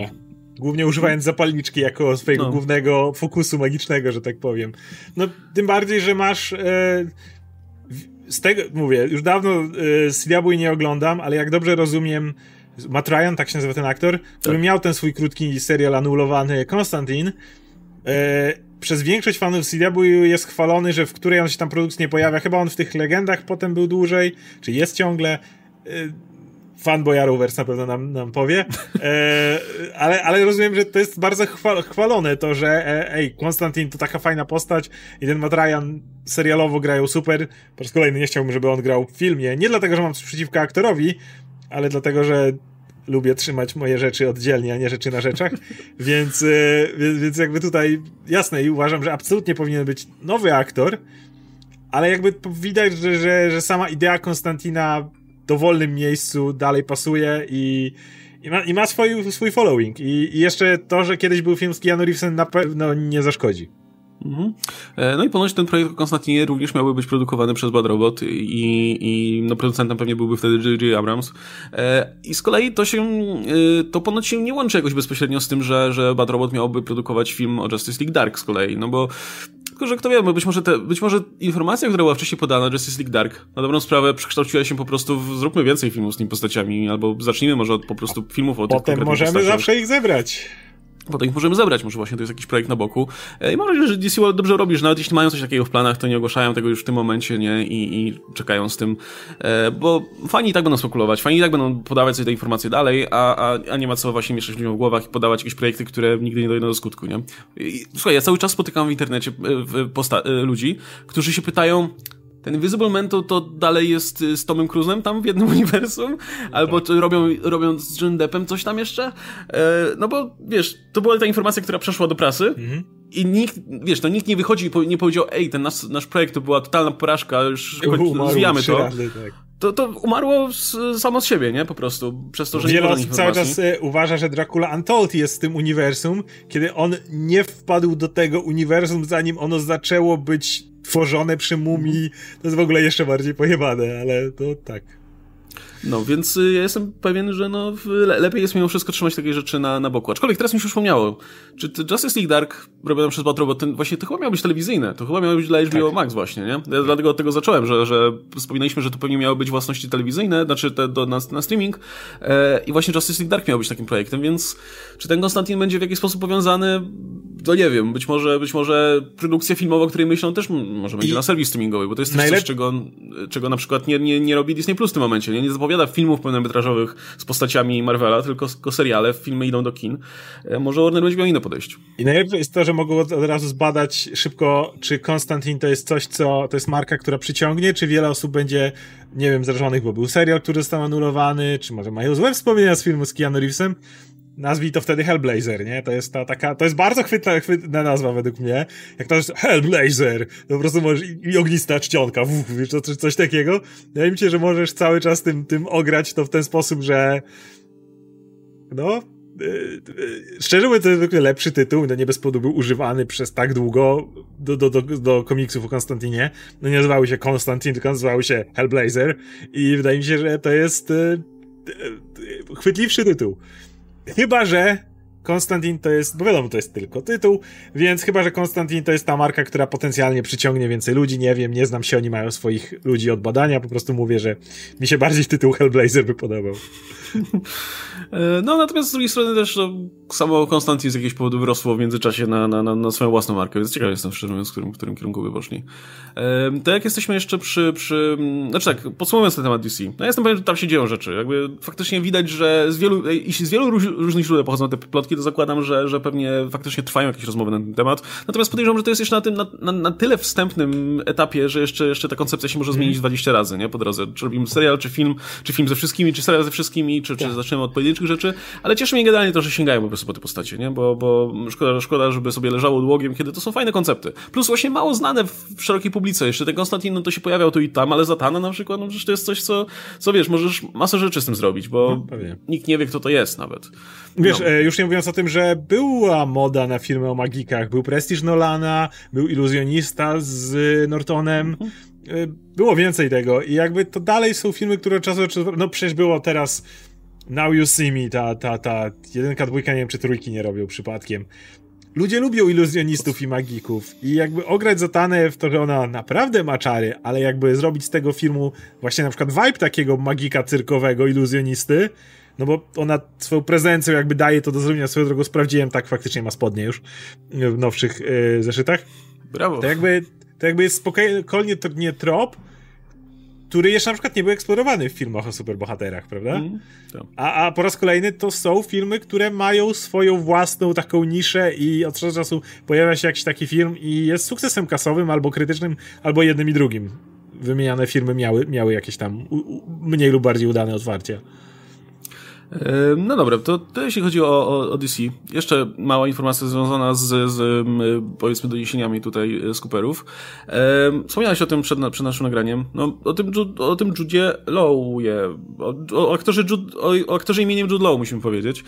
Głównie używając zapalniczki jako swojego no. głównego fokusu magicznego, że tak powiem. No, tym bardziej, że masz e, z tego, mówię, już dawno y, nie oglądam, ale jak dobrze rozumiem, Matt Ryan, tak się nazywa ten aktor, tak. który miał ten swój krótki serial anulowany, Konstantin, y, przez większość fanów Swiabój jest chwalony, że w której on się tam produkcji nie pojawia, chyba on w tych legendach potem był dłużej, czy jest ciągle. Y, fanboy Arrowverse na pewno nam, nam powie, e, ale, ale rozumiem, że to jest bardzo chwal, chwalone to, że e, ej, Konstantin to taka fajna postać i ten Matt Ryan serialowo grają super. Po raz kolejny nie chciałbym, żeby on grał w filmie. Nie dlatego, że mam coś przeciwko aktorowi, ale dlatego, że lubię trzymać moje rzeczy oddzielnie, a nie rzeczy na rzeczach. Więc, e, więc, więc jakby tutaj jasne i uważam, że absolutnie powinien być nowy aktor, ale jakby widać, że, że, że sama idea Konstantina dowolnym miejscu dalej pasuje i, i ma, i ma swój, swój following. I, I, jeszcze to, że kiedyś był film z Keanu Reevesem na pewno nie zaszkodzi. Mhm. E, no i ponoć ten projekt Konstantinie również miałby być produkowany przez Bad Robot i, i no producentem pewnie byłby wtedy J.J. Abrams. E, I z kolei to się, e, to ponoć się nie łączy jakoś bezpośrednio z tym, że, że Bad Robot miałby produkować film o Justice League Dark z kolei, no bo Tylko, że kto wie, być może, te, być może informacja, która była wcześniej podana, Justice League Dark, na dobrą sprawę przekształciła się po prostu w zróbmy więcej filmów z tymi postaciami, albo zacznijmy może od po prostu filmów o Potem tych możemy postaciach. zawsze ich zebrać potem ich możemy zebrać, może właśnie to jest jakiś projekt na boku. E, I mam nadzieję, że DC dobrze robi, że nawet jeśli mają coś takiego w planach, to nie ogłaszają tego już w tym momencie, nie? I, i czekają z tym, e, bo fani i tak będą spekulować, fani i tak będą podawać sobie te informacje dalej, a, a, a nie ma co właśnie mieszać ludziom w głowach i podawać jakieś projekty, które nigdy nie dojdą do skutku, nie? I, słuchaj, ja cały czas spotykam w internecie e, ludzi, którzy się pytają, ten Invisible Man to, to dalej jest y, z Tomem Cruise'em tam w jednym uniwersum, albo tak. robią, robią z John Deppem coś tam jeszcze, e, no bo wiesz, to była ta informacja, która przeszła do prasy mhm. i nikt, wiesz, no nikt nie wychodzi i nie powiedział, ej, ten nasz, nasz projekt to była totalna porażka, już rozwijamy to. Razy, tak. To, to umarło z, samo z siebie, nie? Po prostu. Przez to, że Wiele osób cały czas e, uważa, że Dracula Untold jest w tym uniwersum, kiedy on nie wpadł do tego uniwersum, zanim ono zaczęło być tworzone przy mumii. To jest w ogóle jeszcze bardziej pojebane, ale to tak. No, więc y, ja jestem pewien, że no, lepiej jest mimo wszystko trzymać takie rzeczy na, na boku. Aczkolwiek teraz mi się przypomniało, czy Justice League Dark robione przez Batro, bo ten, właśnie to chyba miało być telewizyjne, to chyba miało być dla HBO tak. Max właśnie, nie? Ja dlatego od tego zacząłem, że, że wspominaliśmy, że to pewnie miało być własności telewizyjne, znaczy te, do, na, na streaming e, i właśnie Justice League Dark miał być takim projektem, więc czy ten Konstantin będzie w jakiś sposób powiązany to nie wiem, być może, być może produkcja filmowa, o której myślą, też może będzie I na serwis streamingowy, bo to jest coś, czego, czego na przykład nie, nie, nie robi Disney Plus w tym momencie. Nie, nie zapowiada filmów pełnometrażowych z postaciami Marvela, tylko, tylko seriale, filmy idą do kin. E, może Warner będzie miał inne podejście. I najlepsze jest to, że mogą od razu zbadać szybko, czy Konstantin to jest coś, co to jest marka, która przyciągnie, czy wiele osób będzie, nie wiem, zrażonych, bo był serial, który został anulowany, czy może mają złe wspomnienia z filmu z Keanu Reevesem nazwij to wtedy Hellblazer, nie? To jest ta taka, to jest bardzo chwytna, chwytna nazwa według mnie. Jak to jest Hellblazer, to po prostu możesz i, i ognista czcionka, uf, wiesz, coś, coś takiego. Mi się, że możesz cały czas tym, tym ograć to w ten sposób, że no, yy, yy, szczerze mówiąc, to jest lepszy tytuł, no nie bez powodu był używany przez tak długo do, do, do, do komiksów o Konstantinie. No nie nazywały się Konstantin, tylko nazywały się Hellblazer i wydaje mi się, że to jest yy, chwytliwszy tytuł. Chyba, że Konstantin to jest, bo wiadomo, to jest tylko tytuł, więc chyba, że Konstantin to jest ta marka, która potencjalnie przyciągnie więcej ludzi, nie wiem, nie znam się, oni mają swoich ludzi od badania, po prostu mówię, że mi się bardziej tytuł Hellblazer by podobał. E, no, natomiast z drugiej strony też no, samo Konstantin z jakiegoś powodu wyrosło w międzyczasie na, na, na, na swoją własną markę, więc ciekaw jestem szczerze mówiąc, w którym, w którym kierunku by poszli. E, to jak jesteśmy jeszcze przy, przy znaczy tak, podsumowując ten temat DC, no ja jestem pewien, że tam się dzieją rzeczy, jakby faktycznie widać, że z wielu, jeśli z wielu różnych źródeł pochodzą te plotki, to zakładam, że, że pewnie faktycznie trwają jakieś rozmowy na ten temat, natomiast podejrzewam, że to jest jeszcze na tym, na, na, na tyle wstępnym etapie, że jeszcze, jeszcze ta koncepcja się może zmienić 20 razy, nie, po drodze, czy robimy serial, czy film, czy film ze wszystkimi, czy serial ze wszystkimi, czy, czy tak. zaczniemy od pojedynczych rzeczy, ale cieszy mnie generalnie to, że sięgają po prostu po te postacie, nie? Bo, bo szkoda, szkoda, żeby sobie leżało długiem, kiedy to są fajne koncepty. Plus właśnie mało znane w szerokiej publice. Jeszcze ten Konstantin, no to się pojawiał tu i tam, ale Zatana na przykład, no przecież to jest coś, co, co wiesz, możesz masę rzeczy z tym zrobić, bo no, nikt nie wie, kto to jest nawet. Wiesz, no. E, już nie mówiąc o tym, że była moda na filmy o magikach. Był Prestiż Nolana, był Iluzjonista z Nortonem. Mhm. E, było więcej tego i jakby to dalej są filmy, które czasu, no przecież było teraz Now You See Me, ta, ta, ta jedynka, dwójka, nie wiem czy trójki nie robią przypadkiem. Ludzie lubią iluzjonistów i magików i jakby ograć Zatanę w to, że ona naprawdę ma czary, ale jakby zrobić z tego filmu właśnie na przykład vibe takiego magika cyrkowego, iluzjonisty, no bo ona swoją prezencją jakby daje to do zrobienia. Swoją drogą sprawdziłem, tak faktycznie ma spodnie już w nowszych yy, zeszytach. Brawo. To jakby, to jakby jest spokojnie to nie trop, który jeszcze na przykład nie był eksplorowany w filmach o superbohaterach, prawda? Mm, a, a po raz kolejny to są filmy, które mają swoją własną taką niszę i od czasu do czasu pojawia się jakiś taki film i jest sukcesem kasowym albo krytycznym, albo jednym i drugim. Wymieniane filmy miały, miały jakieś tam u, u, mniej lub bardziej udane otwarcia. No dobra, to, to jeśli chodzi o, o, o, DC, jeszcze mała informacja związana z, z powiedzmy doniesieniami tutaj z Cooperów. Wspomniałeś o tym przed, przed naszym nagraniem. No, o tym, o tym Judzie Lowie, o, o, aktorze Jude, o, o aktorze imieniem Jude Law musimy powiedzieć.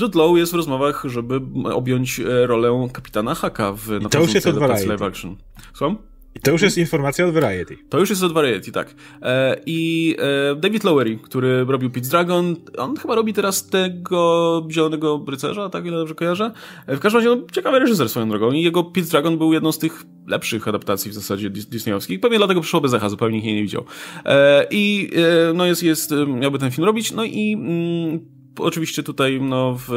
Jude Law jest w rozmowach, żeby objąć rolę kapitana Haka w nadchodzącej adaptacji live action. Słucham? I to już jest informacja od Variety. To już jest od Variety, tak. E, I e, David Lowery, który robił Pete's Dragon, on chyba robi teraz tego Zielonego Rycerza, tak ile dobrze kojarzę. E, w każdym razie no, ciekawy reżyser swoją drogą i jego Pete's Dragon był jedną z tych lepszych adaptacji w zasadzie disneyowskich. Pewnie dlatego przyszło bez echa, zupełnie jej nie widział. E, I e, no jest, jest, miałby ten film robić, no i mm, oczywiście tutaj no, w,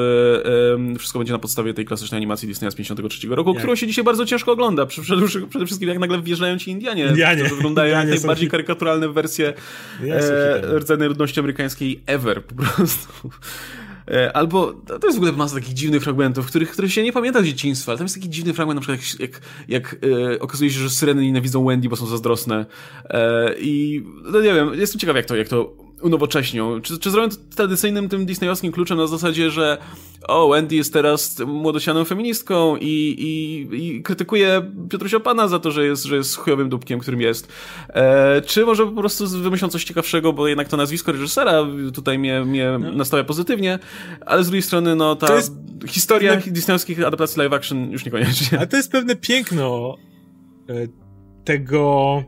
e, wszystko będzie na podstawie tej klasycznej animacji Disneya z 53 roku, jak? którą się dzisiaj bardzo ciężko ogląda. Przede, przede wszystkim jak nagle wjeżdżają ci Indianie, Indianie. którzy wyglądają Indianie jak najbardziej karykaturalne wersje e, rdzennej ludności amerykańskiej ever po prostu. E, albo, to jest w ogóle masa takich dziwnych fragmentów, których, których się nie pamięta z dzieciństwa, ale tam jest taki dziwny fragment, na przykład jak, jak, jak e, okazuje się, że syreny nienawidzą Wendy, bo są zazdrosne. E, I, no nie wiem, jestem ciekaw jak to, jak to unowocześnią. Czy, czy zrobią to tradycyjnym tym disneyowskim kluczem na zasadzie, że o, Wendy jest teraz młodosianą feministką i, i, i krytykuje Piotrusia Pana za to, że jest, że jest chujowym dupkiem, którym jest. E, czy może po prostu wymyślą coś ciekawszego, bo jednak to nazwisko reżysera tutaj mnie, mnie no. nastawia pozytywnie, ale z drugiej strony, no, ta historia pewne... disneyowskich adaptacji live action już niekoniecznie. Ale to jest pewne piękno e, tego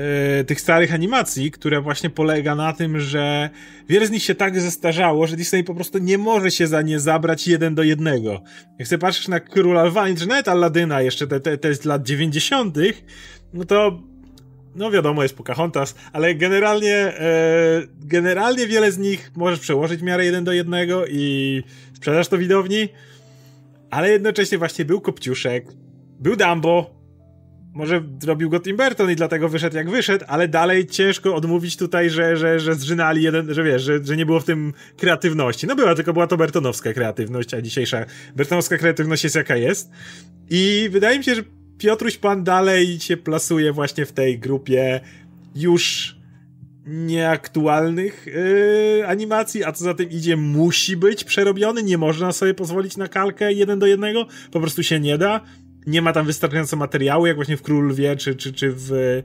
E, tych starych animacji, które właśnie polega na tym, że wiele z nich się tak zestarzało, że Disney po prostu nie może się za nie zabrać jeden do jednego. Jak sobie patrzysz na Króla Lwa, czy nawet Aladyna jeszcze te, te, te z lat 90., no to no wiadomo, jest Pocahontas, ale generalnie e, generalnie wiele z nich możesz przełożyć w miarę jeden do jednego i sprzedasz to widowni, ale jednocześnie właśnie był Kopciuszek, był Dumbo, może zrobił go Tim Burton i dlatego wyszedł jak wyszedł, ale dalej ciężko odmówić tutaj, że, że, że zżynali jeden, że wiesz, że, że nie było w tym kreatywności. No była, tylko była to Burtonowska kreatywność, a dzisiejsza Burtonowska kreatywność jest jaka jest. I wydaje mi się, że Piotruś Pan dalej się plasuje właśnie w tej grupie już nieaktualnych yy, animacji, a co za tym idzie, musi być przerobiony, nie można sobie pozwolić na kalkę jeden do jednego, po prostu się nie da nie ma tam wystarczająco materiału, jak właśnie w Król Lwie, czy, czy, czy, w,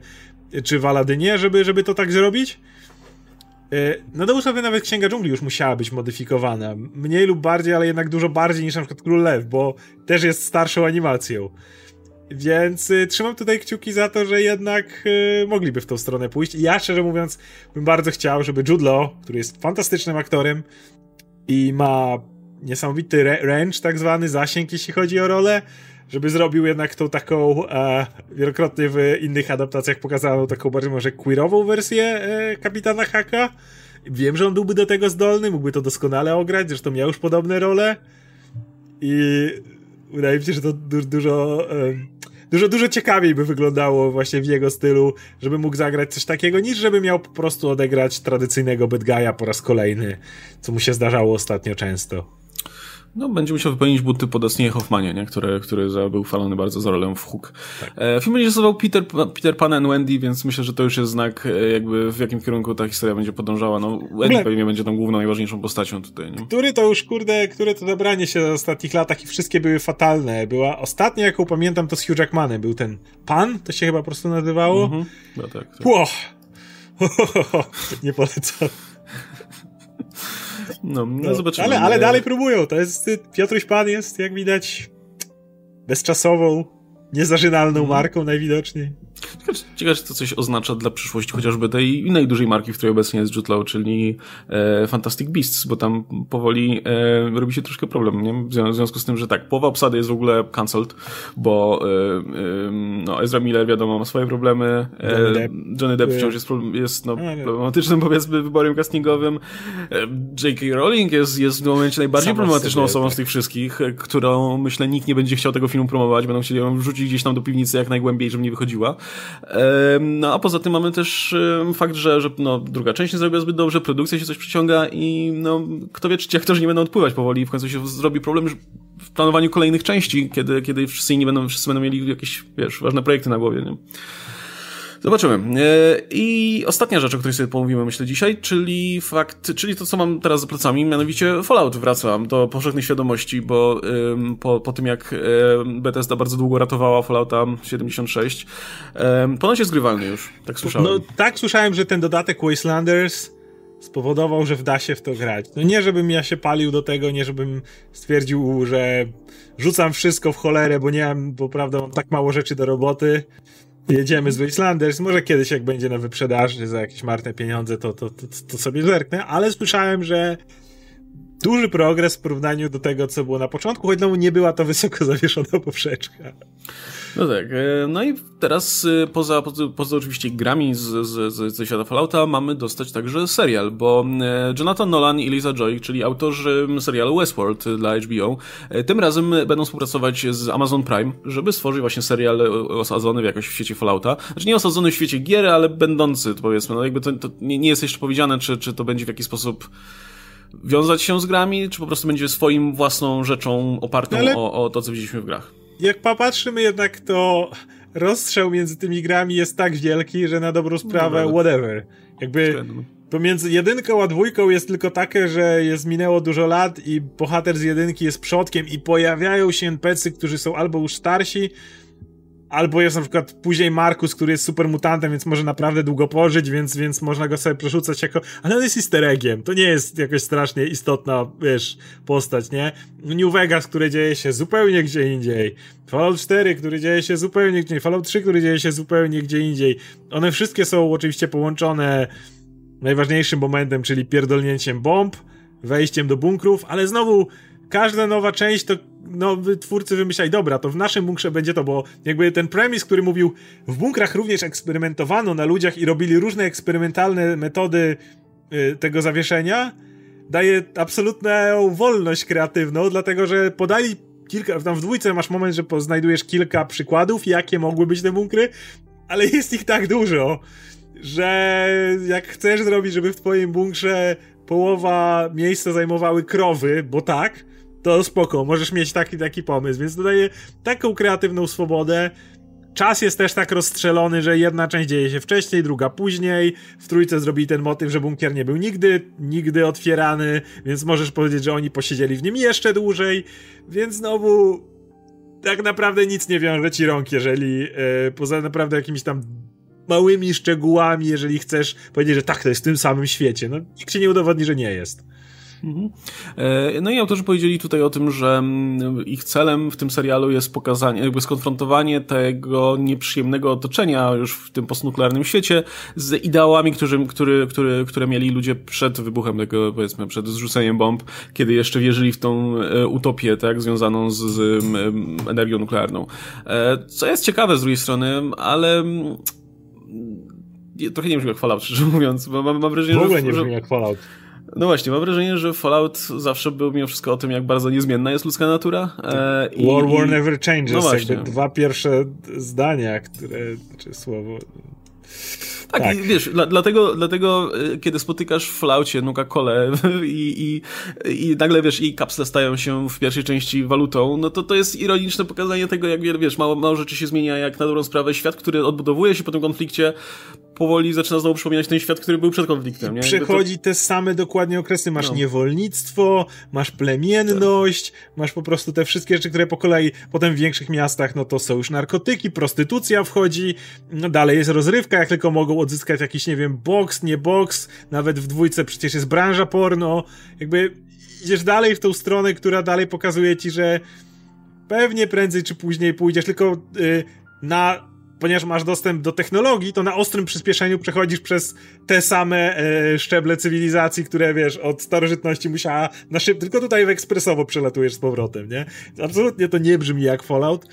czy w Aladynie, żeby, żeby to tak zrobić. E, no do sobie nawet Księga Dżungli już musiała być modyfikowana. Mniej lub bardziej, ale jednak dużo bardziej niż na przykład Król Lew, bo też jest starszą animacją. Więc y, trzymam tutaj kciuki za to, że jednak y, mogliby w tą stronę pójść. I ja szczerze mówiąc bym bardzo chciał, żeby Jude Law, który jest fantastycznym aktorem i ma niesamowity range tak zwany, zasięg jeśli chodzi o rolę, żeby zrobił jednak tą taką e, wielokrotnie w innych adaptacjach pokazaną taką bardziej może queerową wersję e, Kapitana Haka. Wiem, że on byłby do tego zdolny, mógłby to doskonale ograć, zresztą miał już podobne role i wydaje mi się, że to du dużo... E, dużo, dużo ciekawiej by wyglądało właśnie w jego stylu, żeby mógł zagrać coś takiego, niż żeby miał po prostu odegrać tradycyjnego bad guy'a po raz kolejny, co mu się zdarzało ostatnio często. No, będzie musiał wypełnić buty po Dustinie Hoffmanie, nie? Który, który był chwalony bardzo za rolę w Hook. Tak. E, film będzie nazywał Peter, Peter Pan and Wendy, więc myślę, że to już jest znak, e, jakby w jakim kierunku ta historia będzie podążała. No, Wendy pewnie będzie tą główną, najważniejszą postacią tutaj, nie? Który to już, kurde, które to dobranie się w ostatnich latach i wszystkie były fatalne. Była ostatnia, jaką pamiętam, to z Hugh Jackmanem. Był ten Pan, to się chyba po prostu nazywało. Mhm. No tak. tak. Ło! Nie polecam. No, no, no zobaczymy. Ale, ale dalej próbują. To jest, Piotruś Pan jest, jak widać, bezczasową, niezażynalną mhm. marką najwidoczniej. Ciekawe, czy to coś oznacza dla przyszłości chociażby tej innej dużej marki, w której obecnie jest Jude Law, czyli e, Fantastic Beasts, bo tam powoli e, robi się troszkę problem, nie? W związku z tym, że tak, połowa obsady jest w ogóle cancelled, bo e, e, no, Ezra Miller, wiadomo, ma swoje problemy, e, Johnny Depp, Johnny Depp wciąż jest, jest no, problematycznym, powiedzmy, wyborem castingowym, e, J.K. Rowling jest, jest w tym momencie najbardziej Sama problematyczną osobą tak. z tych wszystkich, e, którą, myślę, nikt nie będzie chciał tego filmu promować, będą chcieli ją wrzucić gdzieś tam do piwnicy jak najgłębiej, żeby nie wychodziła. No a poza tym mamy też fakt, że, że no, druga część nie zrobiła zbyt dobrze, produkcja się coś przyciąga i no, kto wie, czy ci aktorzy nie będą odpływać powoli i w końcu się zrobi problem w planowaniu kolejnych części, kiedy, kiedy wszyscy nie będą, wszyscy będą mieli jakieś, wiesz, ważne projekty na głowie, nie? Zobaczymy. E, I ostatnia rzecz, o której sobie pomówimy, myślę, dzisiaj, czyli fakt, czyli to, co mam teraz za plecami, mianowicie Fallout wraca do powszechnej świadomości, bo po, po tym, jak Bethesda bardzo długo ratowała Fallouta 76, ponoć jest grywalny już, tak słyszałem. No tak słyszałem, że ten dodatek Wastelanders spowodował, że wda się w to grać. No nie, żebym ja się palił do tego, nie żebym stwierdził, że rzucam wszystko w cholerę, bo nie mam, bo prawda mam tak mało rzeczy do roboty, jedziemy z Wastelanders, może kiedyś jak będzie na wyprzedaży za jakieś marne pieniądze, to, to, to, to sobie zerknę, ale słyszałem, że duży progres w porównaniu do tego, co było na początku, choć no nie była to wysoko zawieszona poprzeczka. No tak, e, no i teraz e, poza, poza, oczywiście grami z, z, z, świata Fallouta mamy dostać także serial, bo e, Jonathan Nolan i Lisa Joy, czyli autorzy serialu Westworld dla HBO, tym razem będą współpracować z Amazon Prime, żeby stworzyć właśnie serial osadzony w jakoś w świecie Fallouta. Znaczy nie osadzony w świecie gier, ale będący, powiedzmy, no jakby to, to nie, nie jest jeszcze powiedziane, czy, czy to będzie w jakiś sposób wiązać się z grami, czy po prostu będzie swoim własną rzeczą opartą Ale... o, o to, co widzieliśmy w grach? Jak popatrzymy jednak, to rozstrzał między tymi grami jest tak wielki, że na dobrą sprawę no, whatever. Jakby pomiędzy jedynką a dwójką jest tylko takie, że jest minęło dużo lat i bohater z jedynki jest przodkiem i pojawiają się NPC, którzy są albo już starsi, Albo jest na przykład później Markus, który jest super mutantem, więc może naprawdę długo pożyć, więc, więc można go sobie przerzucać jako... Ale on jest easter eggiem, to nie jest jakoś strasznie istotna, wiesz, postać, nie? New Vegas, które dzieje się zupełnie gdzie indziej. Fallout 4, który dzieje się zupełnie gdzie indziej. Fallout 3, który dzieje się zupełnie gdzie indziej. One wszystkie są oczywiście połączone najważniejszym momentem, czyli pierdolnięciem bomb, wejściem do bunkrów, ale znowu każda nowa część to nowy twórcy wymyślali, dobra, to w naszym bunkrze będzie to, bo jakby ten premis, który mówił, w bunkrach również eksperymentowano na ludziach i robili różne eksperymentalne metody y, tego zawieszenia, daje absolutną wolność kreatywną, dlatego że podali kilka, tam w dwójce masz moment, że znajdujesz kilka przykładów, jakie mogły być te bunkry, ale jest ich tak dużo, że jak chcesz zrobić, żeby w twoim bunkrze połowa miejsca zajmowały krowy, bo tak, to spoko, możesz mieć taki taki pomysł, więc dodaje taką kreatywną swobodę. Czas jest też tak rozstrzelony, że jedna część dzieje się wcześniej, druga później. W trójce zrobili ten motyw, że bunkier nie był nigdy, nigdy otwierany, więc możesz powiedzieć, że oni posiedzieli w nim jeszcze dłużej. Więc znowu tak naprawdę nic nie wiąże ci rąk, jeżeli yy, poza naprawdę jakimiś tam małymi szczegółami, jeżeli chcesz powiedzieć, że tak, to jest w tym samym świecie. No, nikt ci nie udowodni, że nie jest. Mhm. E, no i autorzy powiedzieli tutaj o tym, że mm, ich celem w tym serialu jest pokazanie, jakby skonfrontowanie tego nieprzyjemnego otoczenia już w tym postnuklearnym świecie z ideałami, którzy, który, który, które mieli ludzie przed wybuchem tego, powiedzmy, przed zrzuceniem bomb, kiedy jeszcze wierzyli w tą e, utopię, tak, związaną z, z energią nuklearną. E, co jest ciekawe z drugiej strony, ale trochę nie brzmi jak Fallout, szczerze mówiąc, bo mam, mam wrażenie, w ogóle nie brzmi jak Fallout. No właśnie, mam wrażenie, że Fallout zawsze był mimo wszystko o tym, jak bardzo niezmienna jest ludzka natura. E, i, War, war never changes. No właśnie. Dwa pierwsze zdania, które, czy słowo... Tak, tak. I wiesz, dla, dlatego, dlatego e, kiedy spotykasz w Falloutie Nuka-Colę i, i, i nagle, wiesz, i kapsle stają się w pierwszej części walutą, no to to jest ironiczne pokazanie tego, jak wiele, wiesz, mało, mało rzeczy się zmienia, jak na dobrą sprawę świat, który odbudowuje się po tym konflikcie, powoli zaczyna znowu przypominać ten świat, który był przed konfliktem. Nie? Przechodzi to... te same dokładnie okresy. Masz no. niewolnictwo, masz plemienność, tak. masz po prostu te wszystkie rzeczy, które po kolei potem w większych miastach, no to są już narkotyki, prostytucja wchodzi, no dalej jest rozrywka, jak tylko mogą odzyskać jakiś, nie wiem, boks, nie boks, nawet w dwójce przecież jest branża porno, jakby idziesz dalej w tą stronę, która dalej pokazuje ci, że pewnie prędzej czy później pójdziesz, tylko yy, na ponieważ masz dostęp do technologii, to na ostrym przyspieszeniu przechodzisz przez te same e, szczeble cywilizacji, które wiesz, od starożytności musiała na szyb, tylko tutaj w ekspresowo przelatujesz z powrotem, nie? Absolutnie to nie brzmi jak Fallout.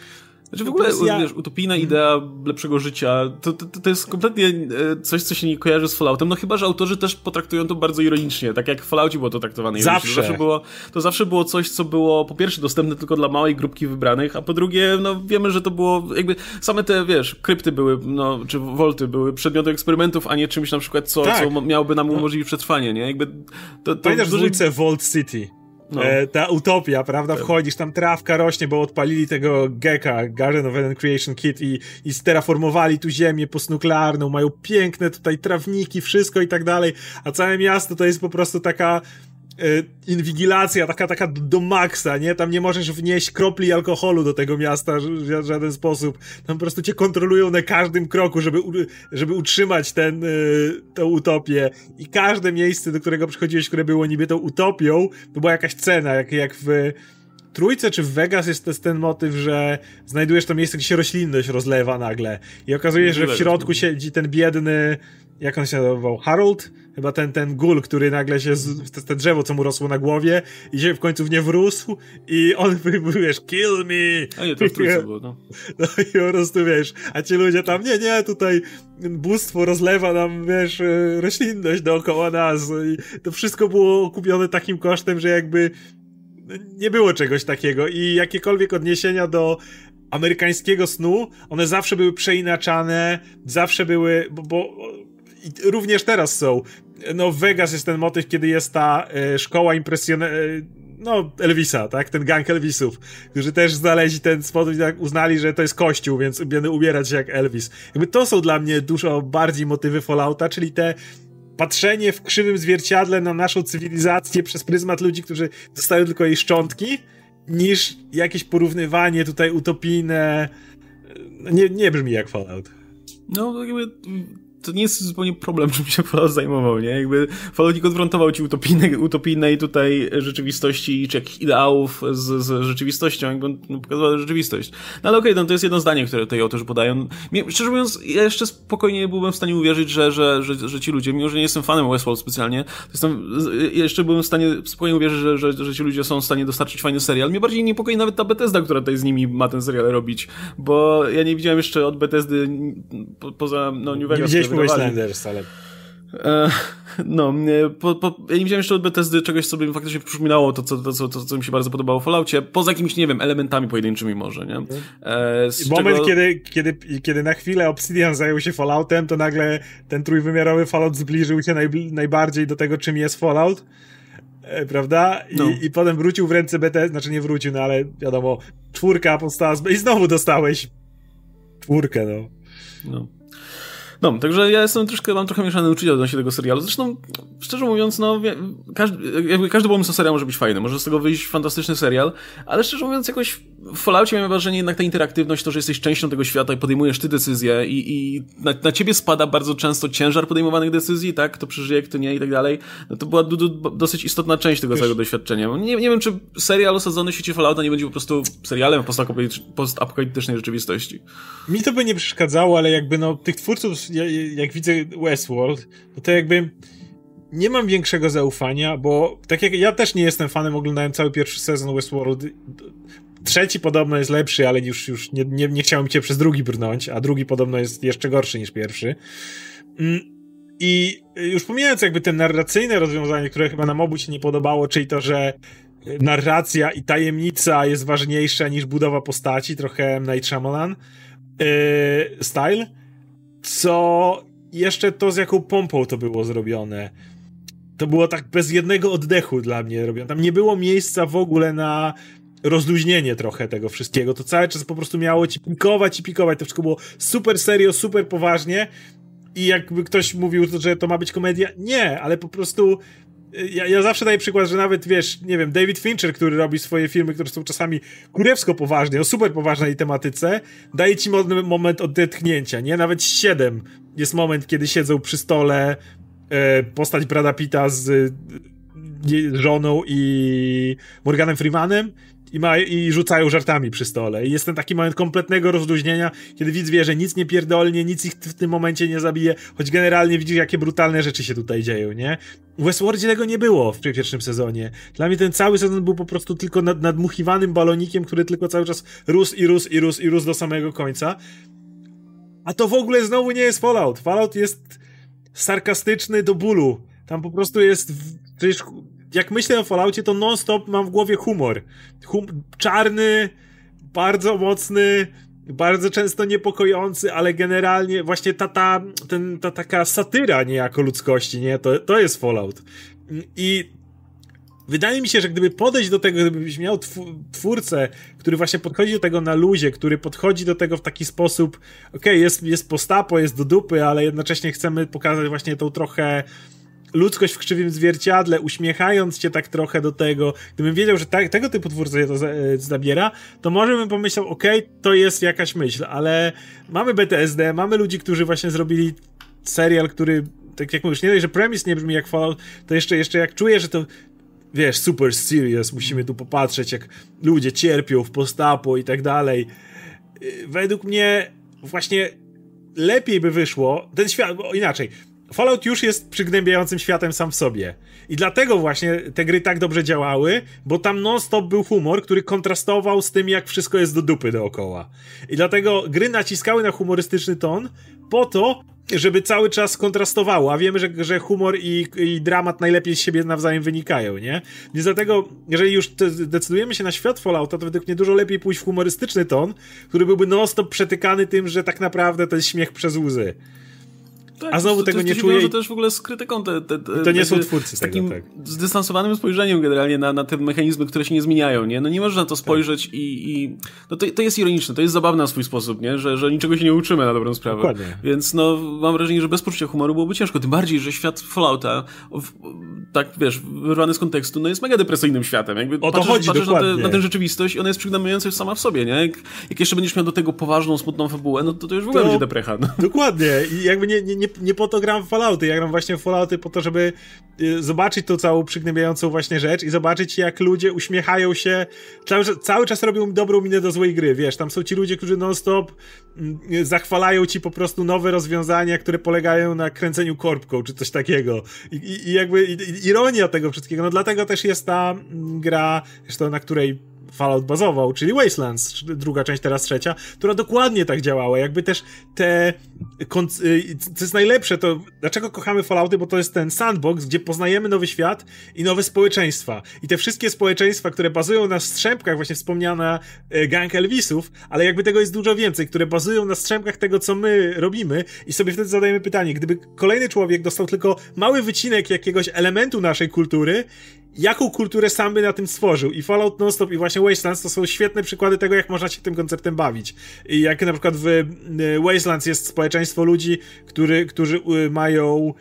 Znaczy w ogóle, ja... wiesz, utopijna idea lepszego życia, to, to, to jest kompletnie e, coś, co się nie kojarzy z Falloutem, no chyba, że autorzy też potraktują to bardzo ironicznie, tak jak w Falloutie było to traktowane zawsze. To zawsze było, to zawsze było coś, co było po pierwsze dostępne tylko dla małej grupki wybranych, a po drugie, no wiemy, że to było jakby, same te, wiesz, krypty były, no, czy wolty były przedmiotem eksperymentów, a nie czymś na przykład, co, tak. co miałoby nam no. umożliwić przetrwanie, nie? Jakby to, to Pamiętasz duży... dwójce Vault City? No. E, ta utopia, prawda? Wchodzisz, tam trawka rośnie, bo odpalili tego Geka, Garden of Eden Creation Kit i, i steraformowali tu ziemię postnuklearną, mają piękne tutaj trawniki, wszystko i tak dalej, a całe miasto to jest po prostu taka inwigilacja taka, taka do maksa, nie? Tam nie możesz wnieść kropli alkoholu do tego miasta w żaden sposób. Tam po prostu cię kontrolują na każdym kroku, żeby, żeby utrzymać ten, e, tę utopię. I każde miejsce, do którego przychodziłeś, które było niby tą utopią, to była jakaś cena, jak, jak w trójce czy w Vegas jest, jest ten motyw, że znajdujesz to miejsce, gdzie się roślinność rozlewa nagle i okazuje się, że w środku siedzi ten biedny jak on się nazywał? Harold? Chyba ten, ten gul, który nagle się, z, te drzewo, co mu rosło na głowie i się w końcu w nie wrósł i on, wiesz, kill me! A nie, to w trójce było, no. No i po prostu, wiesz, a ci ludzie tam, nie, nie, tutaj bóstwo rozlewa nam, wiesz, e, roślinność dookoła nas i to wszystko było kupione takim kosztem, że jakby nie było czegoś takiego i jakiekolwiek odniesienia do amerykańskiego snu, one zawsze były przeinaczane, zawsze były, bo, bo i również teraz są. No, Vegas jest ten motyw, kiedy jest ta e, szkoła impresjon... E, no, Elvisa, tak? Ten gang Elvisów, którzy też znaleźli ten sposób i tak uznali, że to jest kościół, więc będę ubierać się jak Elvis. Jakby to są dla mnie dużo bardziej motywy Fallouta, czyli te patrzenie w krzywym zwierciadle na naszą cywilizację przez pryzmat ludzi, którzy dostają tylko jej szczątki, niż jakieś porównywanie tutaj utopijne. Nie, nie brzmi jak Fallout. No, jakby to nie jest zupełnie problem, żebym się Fallout zajmował, nie? Jakby Fallout nie konfrontował ci utopijnej, utopijnej tutaj rzeczywistości, czy jakichś ideałów z, z rzeczywistością, jakby no, pokazywał rzeczywistość. No ale okej, okay, no, to jest jedno zdanie, które tutaj autorzy podają. Szczerze mówiąc, ja jeszcze spokojnie byłbym w stanie uwierzyć, że, że, że, że ci ludzie, mimo że nie jestem fanem Westworld specjalnie, to jestem, jeszcze byłem w stanie spokojnie uwierzyć, że, że, że ci ludzie są w stanie dostarczyć fajny serial. Mnie bardziej niepokoi nawet ta Bethesda, która tutaj z nimi ma ten serial robić, bo ja nie widziałem jeszcze od Bethesdy po, poza no, New Vegas, Wastelanders, ale... E, no, po, po, ja nie widziałem jeszcze od Bethesdy czegoś, co by mi faktycznie przypominało to co, to, co, to, co mi się bardzo podobało w Falloutie, poza jakimiś, nie wiem, elementami pojedynczymi może, nie? E, Moment, czego... kiedy, kiedy, kiedy na chwilę Obsidian zajął się Falloutem, to nagle ten trójwymiarowy Fallout zbliżył się naj, najbardziej do tego, czym jest Fallout. E, prawda? I, no. I potem wrócił w ręce BT, znaczy nie wrócił, no ale wiadomo, czwórka powstała z... i znowu dostałeś czwórkę, no. No. No, także ja jestem troszkę, mam trochę mieszane uczucia odnośnie tego serialu. Zresztą, szczerze mówiąc, no, każdy, jakby każdy pomysł na serial może być fajny, może z tego wyjść fantastyczny serial, ale szczerze mówiąc, jakoś w Falloutie miałem wrażenie jednak ta interaktywność, to, że jesteś częścią tego świata i podejmujesz ty decyzje i, i na, na ciebie spada bardzo często ciężar podejmowanych decyzji, tak, kto przeżyje, kto nie i tak dalej. No to była dosyć istotna część tego Wiesz, całego doświadczenia. Nie, nie wiem, czy serial osadzony w świecie Fallouta nie będzie po prostu serialem postapokaliptycznej rzeczywistości. Mi to by nie przeszkadzało, ale jakby no, tych twórców ja, jak widzę Westworld, no to jakby nie mam większego zaufania, bo tak jak ja też nie jestem fanem, oglądałem cały pierwszy sezon Westworld. Trzeci podobno jest lepszy, ale już, już nie, nie, nie chciałem cię przez drugi brnąć, a drugi podobno jest jeszcze gorszy niż pierwszy. Mm, I już pomijając jakby te narracyjne rozwiązanie, które chyba nam obu się nie podobało, czyli to, że narracja i tajemnica jest ważniejsza niż budowa postaci, trochę Night Shyamalan yy, style co jeszcze to, z jaką pompą to było zrobione. To było tak bez jednego oddechu dla mnie robione. Tam nie było miejsca w ogóle na rozluźnienie trochę tego wszystkiego. To cały czas po prostu miało ci pikować i pikować. To wszystko było super serio, super poważnie. I jakby ktoś mówił, że to ma być komedia, nie, ale po prostu ja, ja zawsze daję przykład, że nawet wiesz, nie wiem, David Fincher, który robi swoje filmy, które są czasami kurewsko poważne, o super poważnej tematyce, daje ci moment odetchnięcia, nie? Nawet 7 jest moment, kiedy siedzą przy stole e, postać Brada Pitta z e, żoną i Morganem Freemanem i, ma, i rzucają żartami przy stole. I jest ten taki moment kompletnego rozluźnienia, kiedy widz wie, że nic nie pierdolnie, nic ich w tym momencie nie zabije, choć generalnie widzisz, jakie brutalne rzeczy się tutaj dzieją, nie? W Westworldzie tego nie było w pierwszym sezonie. Dla mnie ten cały sezon był po prostu tylko nad, nadmuchiwanym balonikiem, który tylko cały czas rósł i rósł i rósł i rósł do samego końca. A to w ogóle znowu nie jest Fallout. Fallout jest sarkastyczny do bólu. Tam po prostu jest. Przecież jak myślę o Falloutie, to non-stop mam w głowie humor. Hum czarny, bardzo mocny, bardzo często niepokojący, ale generalnie właśnie ta, ta, ten, ta taka satyra niejako ludzkości, nie? To, to jest Fallout. I wydaje mi się, że gdyby podejść do tego, gdybyś miał twórcę, który właśnie podchodzi do tego na luzie, który podchodzi do tego w taki sposób, okej, okay, jest, jest postapo, jest do dupy, ale jednocześnie chcemy pokazać właśnie tą trochę ludzkość w krzywym zwierciadle, uśmiechając się tak trochę do tego, gdybym wiedział, że ta, tego typu twórca to za, e, zabiera, to może bym pomyślał, okej, okay, to jest jakaś myśl, ale mamy BTSD, mamy ludzi, którzy właśnie zrobili serial, który, tak jak mówisz, nie dość, że premis nie brzmi jak Fallout, to jeszcze, jeszcze jak czuję, że to wiesz, super serious, musimy tu popatrzeć, jak ludzie cierpią w postapo i tak dalej. Według mnie właśnie lepiej by wyszło, ten świat, inaczej, Fallout już jest przygnębiającym światem sam w sobie. I dlatego właśnie te gry tak dobrze działały, bo tam non-stop był humor, który kontrastował z tym, jak wszystko jest do dupy dookoła. I dlatego gry naciskały na humorystyczny ton po to, żeby cały czas kontrastowało, a wiemy, że, że humor i, i dramat najlepiej z siebie nawzajem wynikają, nie? Więc dlatego, jeżeli już decydujemy się na świat Fallouta, to według mnie dużo lepiej pójść w humorystyczny ton, który byłby non-stop przetykany tym, że tak naprawdę to jest śmiech przez łzy. Tak, a znowu to, tego to nie czuję. że też w ogóle z krytyką te, te, te to nie są twórcy z takim tego, tak. zdystansowanym spojrzeniem generalnie na, na te mechanizmy, które się nie zmieniają, nie? No nie można na to spojrzeć tak. i, i no to, to jest ironiczne, to jest zabawne na swój sposób, nie? Że, że niczego się nie uczymy na dobrą sprawę. Dokładnie. Więc no mam wrażenie, że bez poczucia humoru byłoby ciężko, tym bardziej, że świat Fallouta w, tak, wiesz, wyrwany z kontekstu, no jest mega depresyjnym światem. Jakby o to patrzysz, chodzi, patrzysz dokładnie. na, te, na tę rzeczywistość i ona jest przygnębiająca już sama w sobie, nie? Jak, jak, jeszcze będziesz miał do tego poważną, smutną fabułę, no to to już w ogóle to, będzie deprecha. No. Dokładnie i jakby nie, nie, nie, nie po to gram w Fallouty, ja gram właśnie w Fallouty po to, żeby y, zobaczyć tą całą przygnębiającą właśnie rzecz i zobaczyć jak ludzie uśmiechają się, cały, cały czas robią dobrą minę do złej gry, wiesz, tam są ci ludzie, którzy non-stop mm, zachwalają ci po prostu nowe rozwiązania, które polegają na kręceniu korbką, czy coś takiego. I, i, i jakby ironia tego wszystkiego, no dlatego też jest ta mm, gra, zresztą na której Fallout bazował, czyli Wastelands, druga część, teraz trzecia, która dokładnie tak działała. Jakby też te. Y, co jest najlepsze, to dlaczego kochamy Fallouty? Bo to jest ten sandbox, gdzie poznajemy nowy świat i nowe społeczeństwa. I te wszystkie społeczeństwa, które bazują na strzępkach, właśnie wspomniana y, gang Elvisów, ale jakby tego jest dużo więcej, które bazują na strzępkach tego, co my robimy, i sobie wtedy zadajemy pytanie: gdyby kolejny człowiek dostał tylko mały wycinek jakiegoś elementu naszej kultury, jaką kulturę sam by na tym stworzył. I Fallout Nonstop i właśnie Wastelands to są świetne przykłady tego, jak można się tym konceptem bawić. I jak na przykład w y, Wastelands jest społeczeństwo ludzi, który, którzy y, mają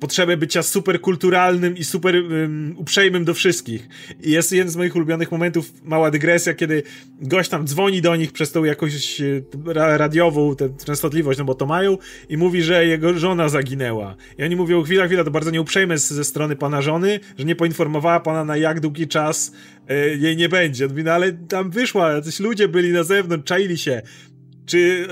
potrzebę bycia super kulturalnym i super um, uprzejmym do wszystkich. I jest jeden z moich ulubionych momentów, mała dygresja, kiedy gość tam dzwoni do nich przez tą jakąś e, radiową tę częstotliwość, no bo to mają, i mówi, że jego żona zaginęła. I oni mówią, chwila, chwila, to bardzo nieuprzejme ze strony pana żony, że nie poinformowała pana na jak długi czas e, jej nie będzie. On mówi, no ale tam wyszła, jacyś ludzie byli na zewnątrz, czaili się czy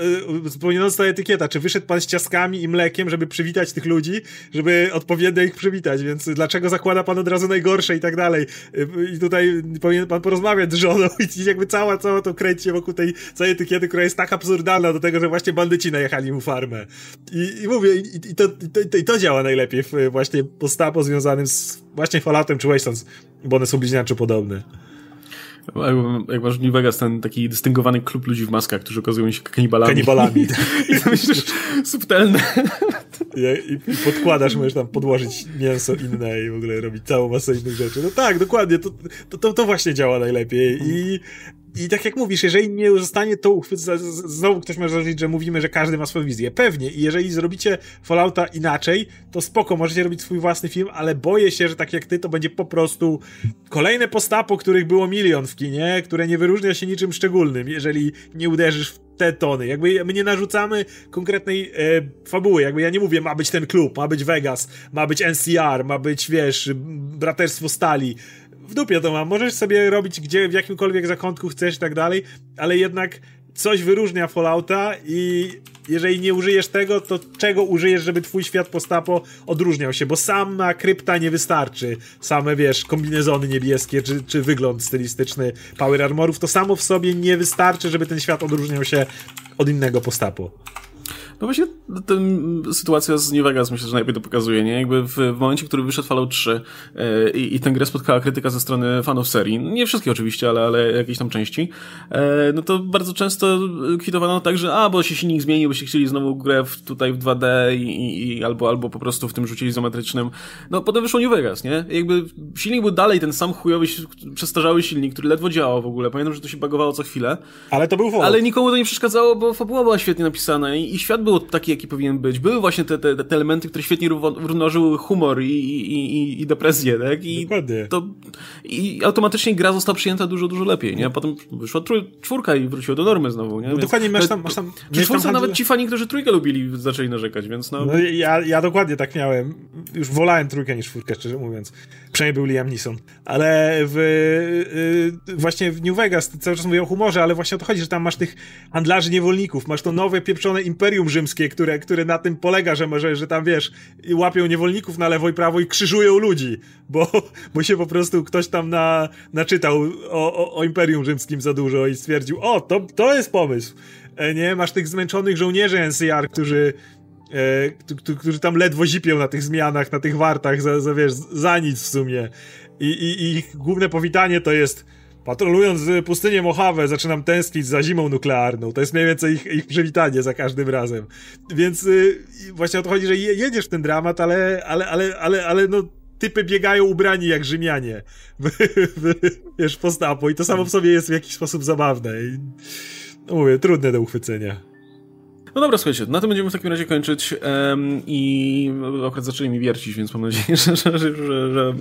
yy, ta etykieta, czy wyszedł pan z ciaskami i mlekiem, żeby przywitać tych ludzi, żeby odpowiednio ich przywitać, więc dlaczego zakłada pan od razu najgorsze i tak dalej. Y, I tutaj powinien pan porozmawiać z żoną i jakby cała, cała to kręci wokół tej całej etykiety, która jest tak absurdalna do tego, że właśnie bandyci najechali mu farmę. I, i mówię, i, i, to, i, to, i to działa najlepiej w właśnie postapo związanym z właśnie Falloutem czy Wastelands, bo one są bliźniacze podobne. Jak masz w New Vegas ten taki dystyngowany klub ludzi w maskach, którzy okazują się kanibalami. Kanibalami. I to myślisz, subtelne. I, I, podkładasz, możesz tam podłożyć mięso inne i w ogóle robić całą masę innych rzeczy. No tak, dokładnie, to, to, to, to właśnie działa najlepiej. I i tak jak mówisz, jeżeli nie zostanie to, znowu ktoś może zarzucić, że mówimy, że każdy ma swoją wizję. Pewnie. I jeżeli zrobicie Fallouta inaczej, to spoko, możecie robić swój własny film, ale boję się, że tak jak ty, to będzie po prostu kolejne postapo, których było milion w kinie, które nie wyróżnia się niczym szczególnym, jeżeli nie uderzysz w te tony. Jakby my nie narzucamy konkretnej e, fabuły. Jakby ja nie mówię, ma być ten klub, ma być Vegas, ma być NCR, ma być, wiesz, Braterstwo Stali w dupie to mam. Możesz sobie robić gdzie, w jakimkolwiek zakątku chcesz i tak dalej, ale jednak coś wyróżnia Fallouta i jeżeli nie użyjesz tego, to czego użyjesz, żeby twój świat postapo odróżniał się? Bo sama krypta nie wystarczy. Same, wiesz, kombinezony niebieskie, czy, czy wygląd stylistyczny Power Armorów, to samo w sobie nie wystarczy, żeby ten świat odróżniał się od innego postapo. No właśnie ten, sytuacja z New Vegas myślę, że najlepiej to pokazuje, nie? Jakby w, w momencie, w którym wyszedł Fallout 3 e, i, i tę grę spotkała krytyka ze strony fanów serii, nie wszystkie oczywiście, ale, ale jakieś tam części, e, no to bardzo często kwitowano tak, że a, bo się silnik zmienił, bo się chcieli znowu grę w, tutaj w 2D i, i, albo, albo po prostu w tym rzucie izometrycznym. No potem wyszło New Vegas, nie? Jakby silnik był dalej ten sam chujowy, przestarzały silnik, który ledwo działał w ogóle. Pamiętam, że to się bagowało co chwilę. Ale to był Fallout. Ale nikomu to nie przeszkadzało, bo fabuła była świetnie napisana i, i świat był taki, jaki powinien być. Były właśnie te, te, te elementy, które świetnie równożyły humor i, i, i, depresję, tak? I Dokładnie. To, I automatycznie gra została przyjęta dużo, dużo lepiej, nie? Potem wyszła trój, czwórka i wróciła do normy znowu, nie? No dokładnie, masz tam... Masz tam przy czwórce nawet ci fani, którzy trójkę lubili, zaczęli narzekać, więc no... no ja, ja dokładnie tak miałem. już wolałem trójkę niż czwórkę, szczerze mówiąc. Przynajmniej był Liam Neeson. Ale w, y, właśnie w New Vegas, cały czas mówię o humorze, ale właśnie o to chodzi, że tam masz tych handlarzy niewolników, masz to nowe pieprzone imperium rzymskie, które, które na tym polega, że, że, że tam wiesz, łapią niewolników na lewo i prawo i krzyżują ludzi, bo, bo się po prostu ktoś tam na, naczytał o, o, o imperium rzymskim za dużo i stwierdził, o, to, to jest pomysł. E, nie, masz tych zmęczonych żołnierzy NCR, którzy e, którzy tam ledwo zipią na tych zmianach, na tych wartach, za, za wiesz, za nic w sumie. I, I ich główne powitanie to jest patrolując pustynię Mojave, zaczynam tęsknić za zimą nuklearną. To jest mniej więcej ich, ich przywitanie za każdym razem. Więc y, właśnie o to chodzi, że jedziesz w ten dramat, ale, ale, ale, ale, ale no typy biegają ubrani jak Rzymianie. Wiesz, postapo. I to samo w sobie jest w jakiś sposób zabawne. I, no mówię, trudne do uchwycenia. No dobra, słuchajcie, na tym będziemy w takim razie kończyć um, i akurat zaczęli mi wiercić, więc mam nadzieję, że, że, że, że, że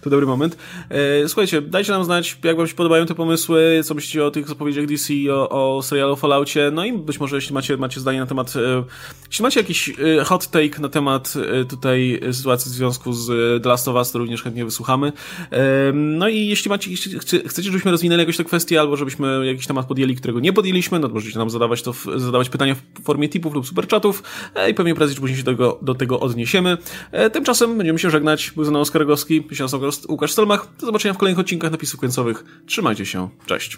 to dobry moment. E, słuchajcie, dajcie nam znać, jak wam się podobają te pomysły, co myślicie o tych zapowiedziach DC, o, o serialu Falloutie, no i być może jeśli macie, macie zdanie na temat, e, jeśli macie jakiś e, hot take na temat e, tutaj sytuacji w związku z The Last of Us, to również chętnie wysłuchamy. E, no i jeśli macie, jeśli chcecie, żebyśmy rozwinęli jakoś tę kwestię, albo żebyśmy jakiś temat podjęli, którego nie podjęliśmy, no to możecie nam zadawać to, zadawać pytania w w formie tipów lub superchatów e, i pewnie prędzej później się do tego, do tego odniesiemy. E, tymczasem będziemy się żegnać. Był ze mną Oskar Rogowski, Łukasz Stelmach. Do zobaczenia w kolejnych odcinkach napisów końcowych. Trzymajcie się. Cześć.